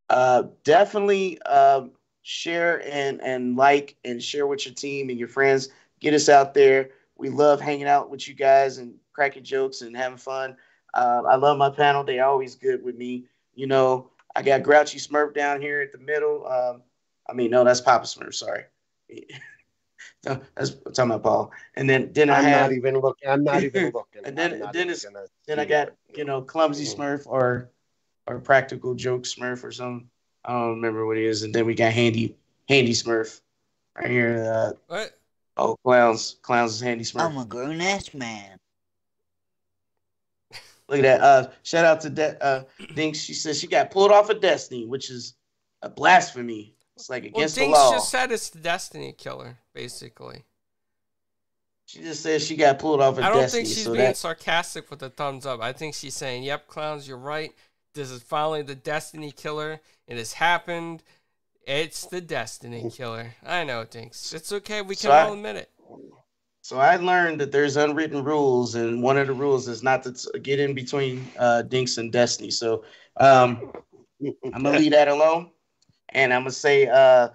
uh, definitely um, share and and like and share with your team and your friends. Get us out there. We love hanging out with you guys and cracking jokes and having fun. Uh, I love my panel. They always good with me. You know, I got Grouchy Smurf down here at the middle. Um, I mean, no, that's Papa Smurf. Sorry. No, that's I'm talking about Paul. And then then I I'm have not even looking. I'm not even looking. And then- then then I got you know clumsy. Smurf or or practical joke Smurf or something. I don't remember what he is. And then we got handy handy Smurf right here. Uh, what? oh clowns clowns is handy Smurf. I'm a grown ass man. Look at that. Uh, shout out to De- uh, Dinks. She says she got pulled off of Destiny, which is a blasphemy. It's like Well, against the Dinks law. just said it's the Destiny Killer, basically. She just says she got pulled off of I don't Destiny. think she's so being that sarcastic with the thumbs up. I think she's saying, "Yep, clowns, you're right. This is finally the Destiny Killer. It has happened. It's the Destiny Killer." I know, Dinks. It's okay. We can So I- all admit it. So I learned that there's unwritten rules, and one of the rules is not to t- get in between uh, Dinks and Destiny. So um, I'm gonna leave that alone, and I'm gonna say uh,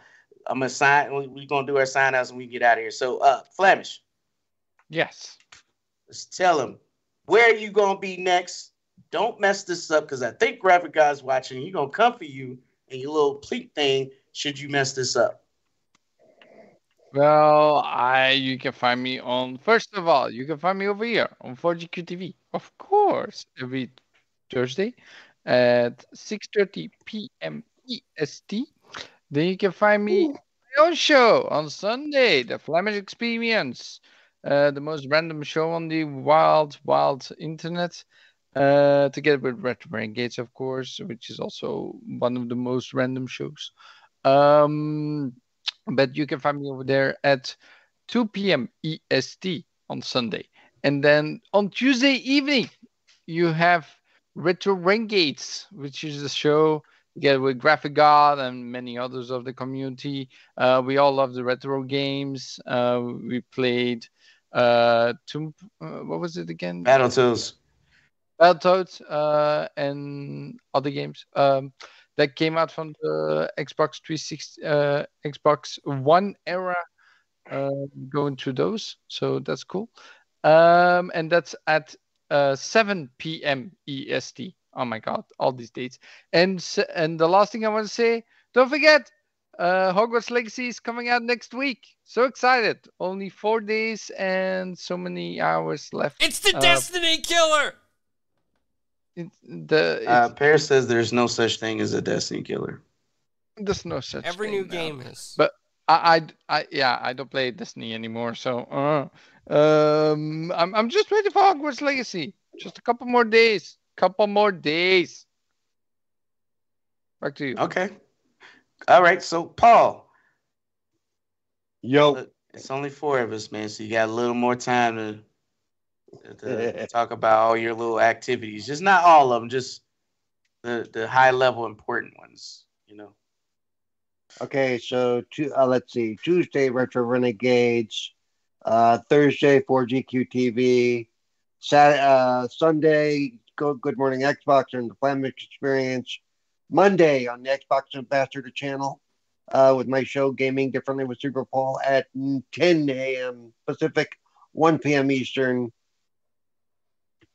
I'm gonna sign. We're gonna do our sign outs and we get out of here. So uh, Flamish, Yes. let's tell him where you gonna be next. Don't mess this up because I think Graphic Guy's watching. He gonna come for you and your little pleat thing. Should you mess this up? Well, I you can find me on first of all, you can find me over here on 4GQ TV, of course, every Thursday. at 6:30 p.m. EST. Then you can find me on my own show on Sunday, the Flemish Experience, uh, the most random show on the wild, wild internet. Uh, together with Retro Renegades, of course, which is also one of the most random shows. Um, but you can find me over there at 2 p.m. EST on Sunday. And then on Tuesday evening, you have Retro Renegades, which is a show together with Graphic God and many others of the community. Uh, we all love the retro games. Uh, we played uh, Tomb, uh, what was it again? Battletoads. Battletoads uh, and other games um, that came out from the Xbox 360, uh, Xbox One era. Uh, going to those, so that's cool. Um, and that's at uh, 7 p.m. EST. Oh my God, all these dates. And and the last thing I want to say, don't forget, uh, Hogwarts Legacy is coming out next week. So excited! Only four days and so many hours left. It's the Uh, Destiny Killer. It's the Uh, Paris says there's no such thing as a Destiny killer. there's no such Every thing new now. game is. But I, I, I, yeah, I don't play Destiny anymore. So, uh, um, I'm, I'm just waiting for Hogwarts Legacy. Just a couple more days. Couple more days. Back to you. Okay. All right. So, Paul, Yo, it's only four of us, man. So you got a little more time to, to talk about all your little activities. Just not all of them, just the the high level important ones. You know. Okay, so two, uh, let's see. Tuesday, Retro Renegades. Uh, Thursday, 4GQ TV. Sat, uh, Sunday, Go Good Morning Xbox and the Flamish Experience. Monday on the Xbox Ambassador channel uh, with my show Gaming Differently with Super Paul at 10 a.m. Pacific, 1 p.m. Eastern.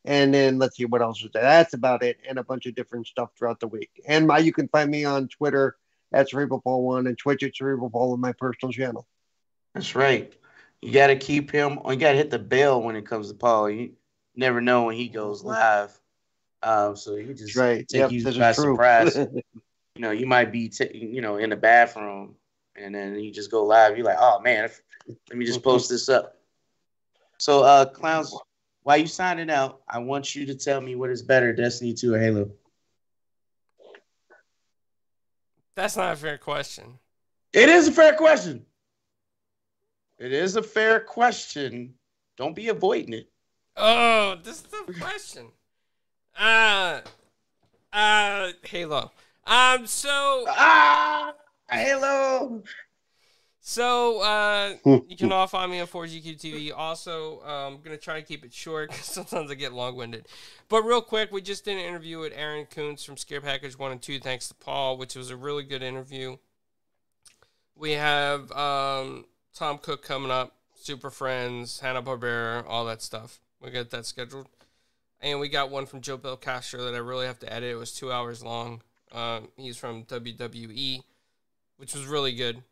And then let's see what else is there. That's about it, and a bunch of different stuff throughout the week. And my, you can find me on Twitter at Cerebral Paul One and Twitch at Cerebral Paul on my personal channel. That's right. You got to keep him. Or you got to hit the bell when it comes to Paul. You never know when he goes live. Um, so you just right. take Yep, you by true. surprise. you know, you might be, t- you know, in the bathroom, and then you just go live. You're like, oh man, let me just post this up. So, uh, clowns, while you signing out, I want you to tell me what is better, Destiny 2 or Halo. That's not a fair question. It is a fair question. It is a fair question. Don't be avoiding it. Oh, this is the question. Uh, uh, Halo. Um, so Ah, Halo. So uh, you can all find me on 4GQ TV. Also, um, I'm gonna try to keep it short because sometimes I get long-winded. But real quick, we just did an interview with Aaron Koontz from Scare Package One and Two, thanks to Paul, which was a really good interview. We have um, Tom Cook coming up, Super Friends, Hanna Barbera, all that stuff. We got that scheduled, and we got one from Joe Bill Castro that I really have to edit. It was two hours long. Um, he's from WWE, which was really good.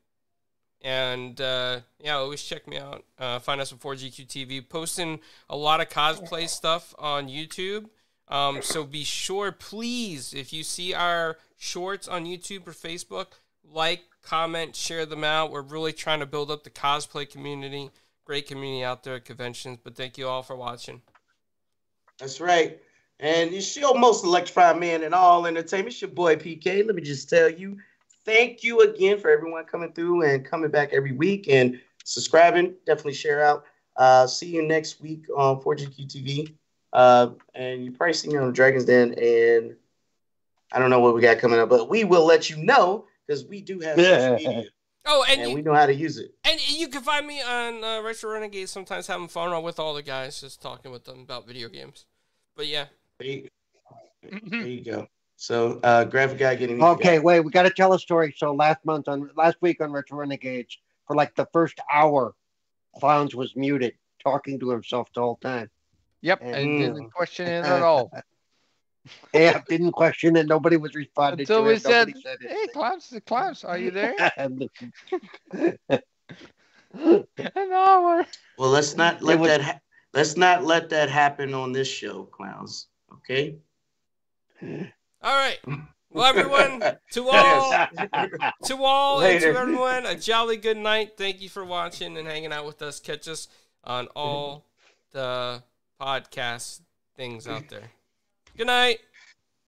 And uh, yeah, always check me out. Uh, find us on 4GQ TV. Posting a lot of cosplay stuff on YouTube. Um, so be sure, please, if you see our shorts on YouTube or Facebook, like, comment, share them out. We're really trying to build up the cosplay community. Great community out there at conventions. But thank you all for watching. That's right. And it's your most electrified man in all entertainment. It's your boy PK. Let me just tell you, thank you again for everyone coming through and coming back every week and subscribing. Definitely share out. Uh, see you next week on 4GQ TV. Uh, and you probably see me on Dragon's Den, and I don't know what we got coming up, but we will let you know because we do have social media Oh, and, and you, we know how to use it. and you can find me on uh, Retro Renegade sometimes having fun with all the guys, just talking with them about video games. But yeah. There you, there you go. So, uh, graphic guy getting Okay, wait, we got to tell a story. So last month on last week on Retro Renegades, for like the first hour, Clowns was muted, talking to himself the whole time. Yep, I Mm. didn't question it at all. Yeah, didn't question it. Nobody was responding Until to we it. said, Nobody said "Hey, Klaus, Klaus, are you there?" An hour. Well, let's not let was- that ha- let's not let that happen on this show, clowns. Okay. All right. Well, everyone, to all, to all, and to everyone, a jolly good night. Thank you for watching and hanging out with us. Catch us on all the podcast things out there. Good night.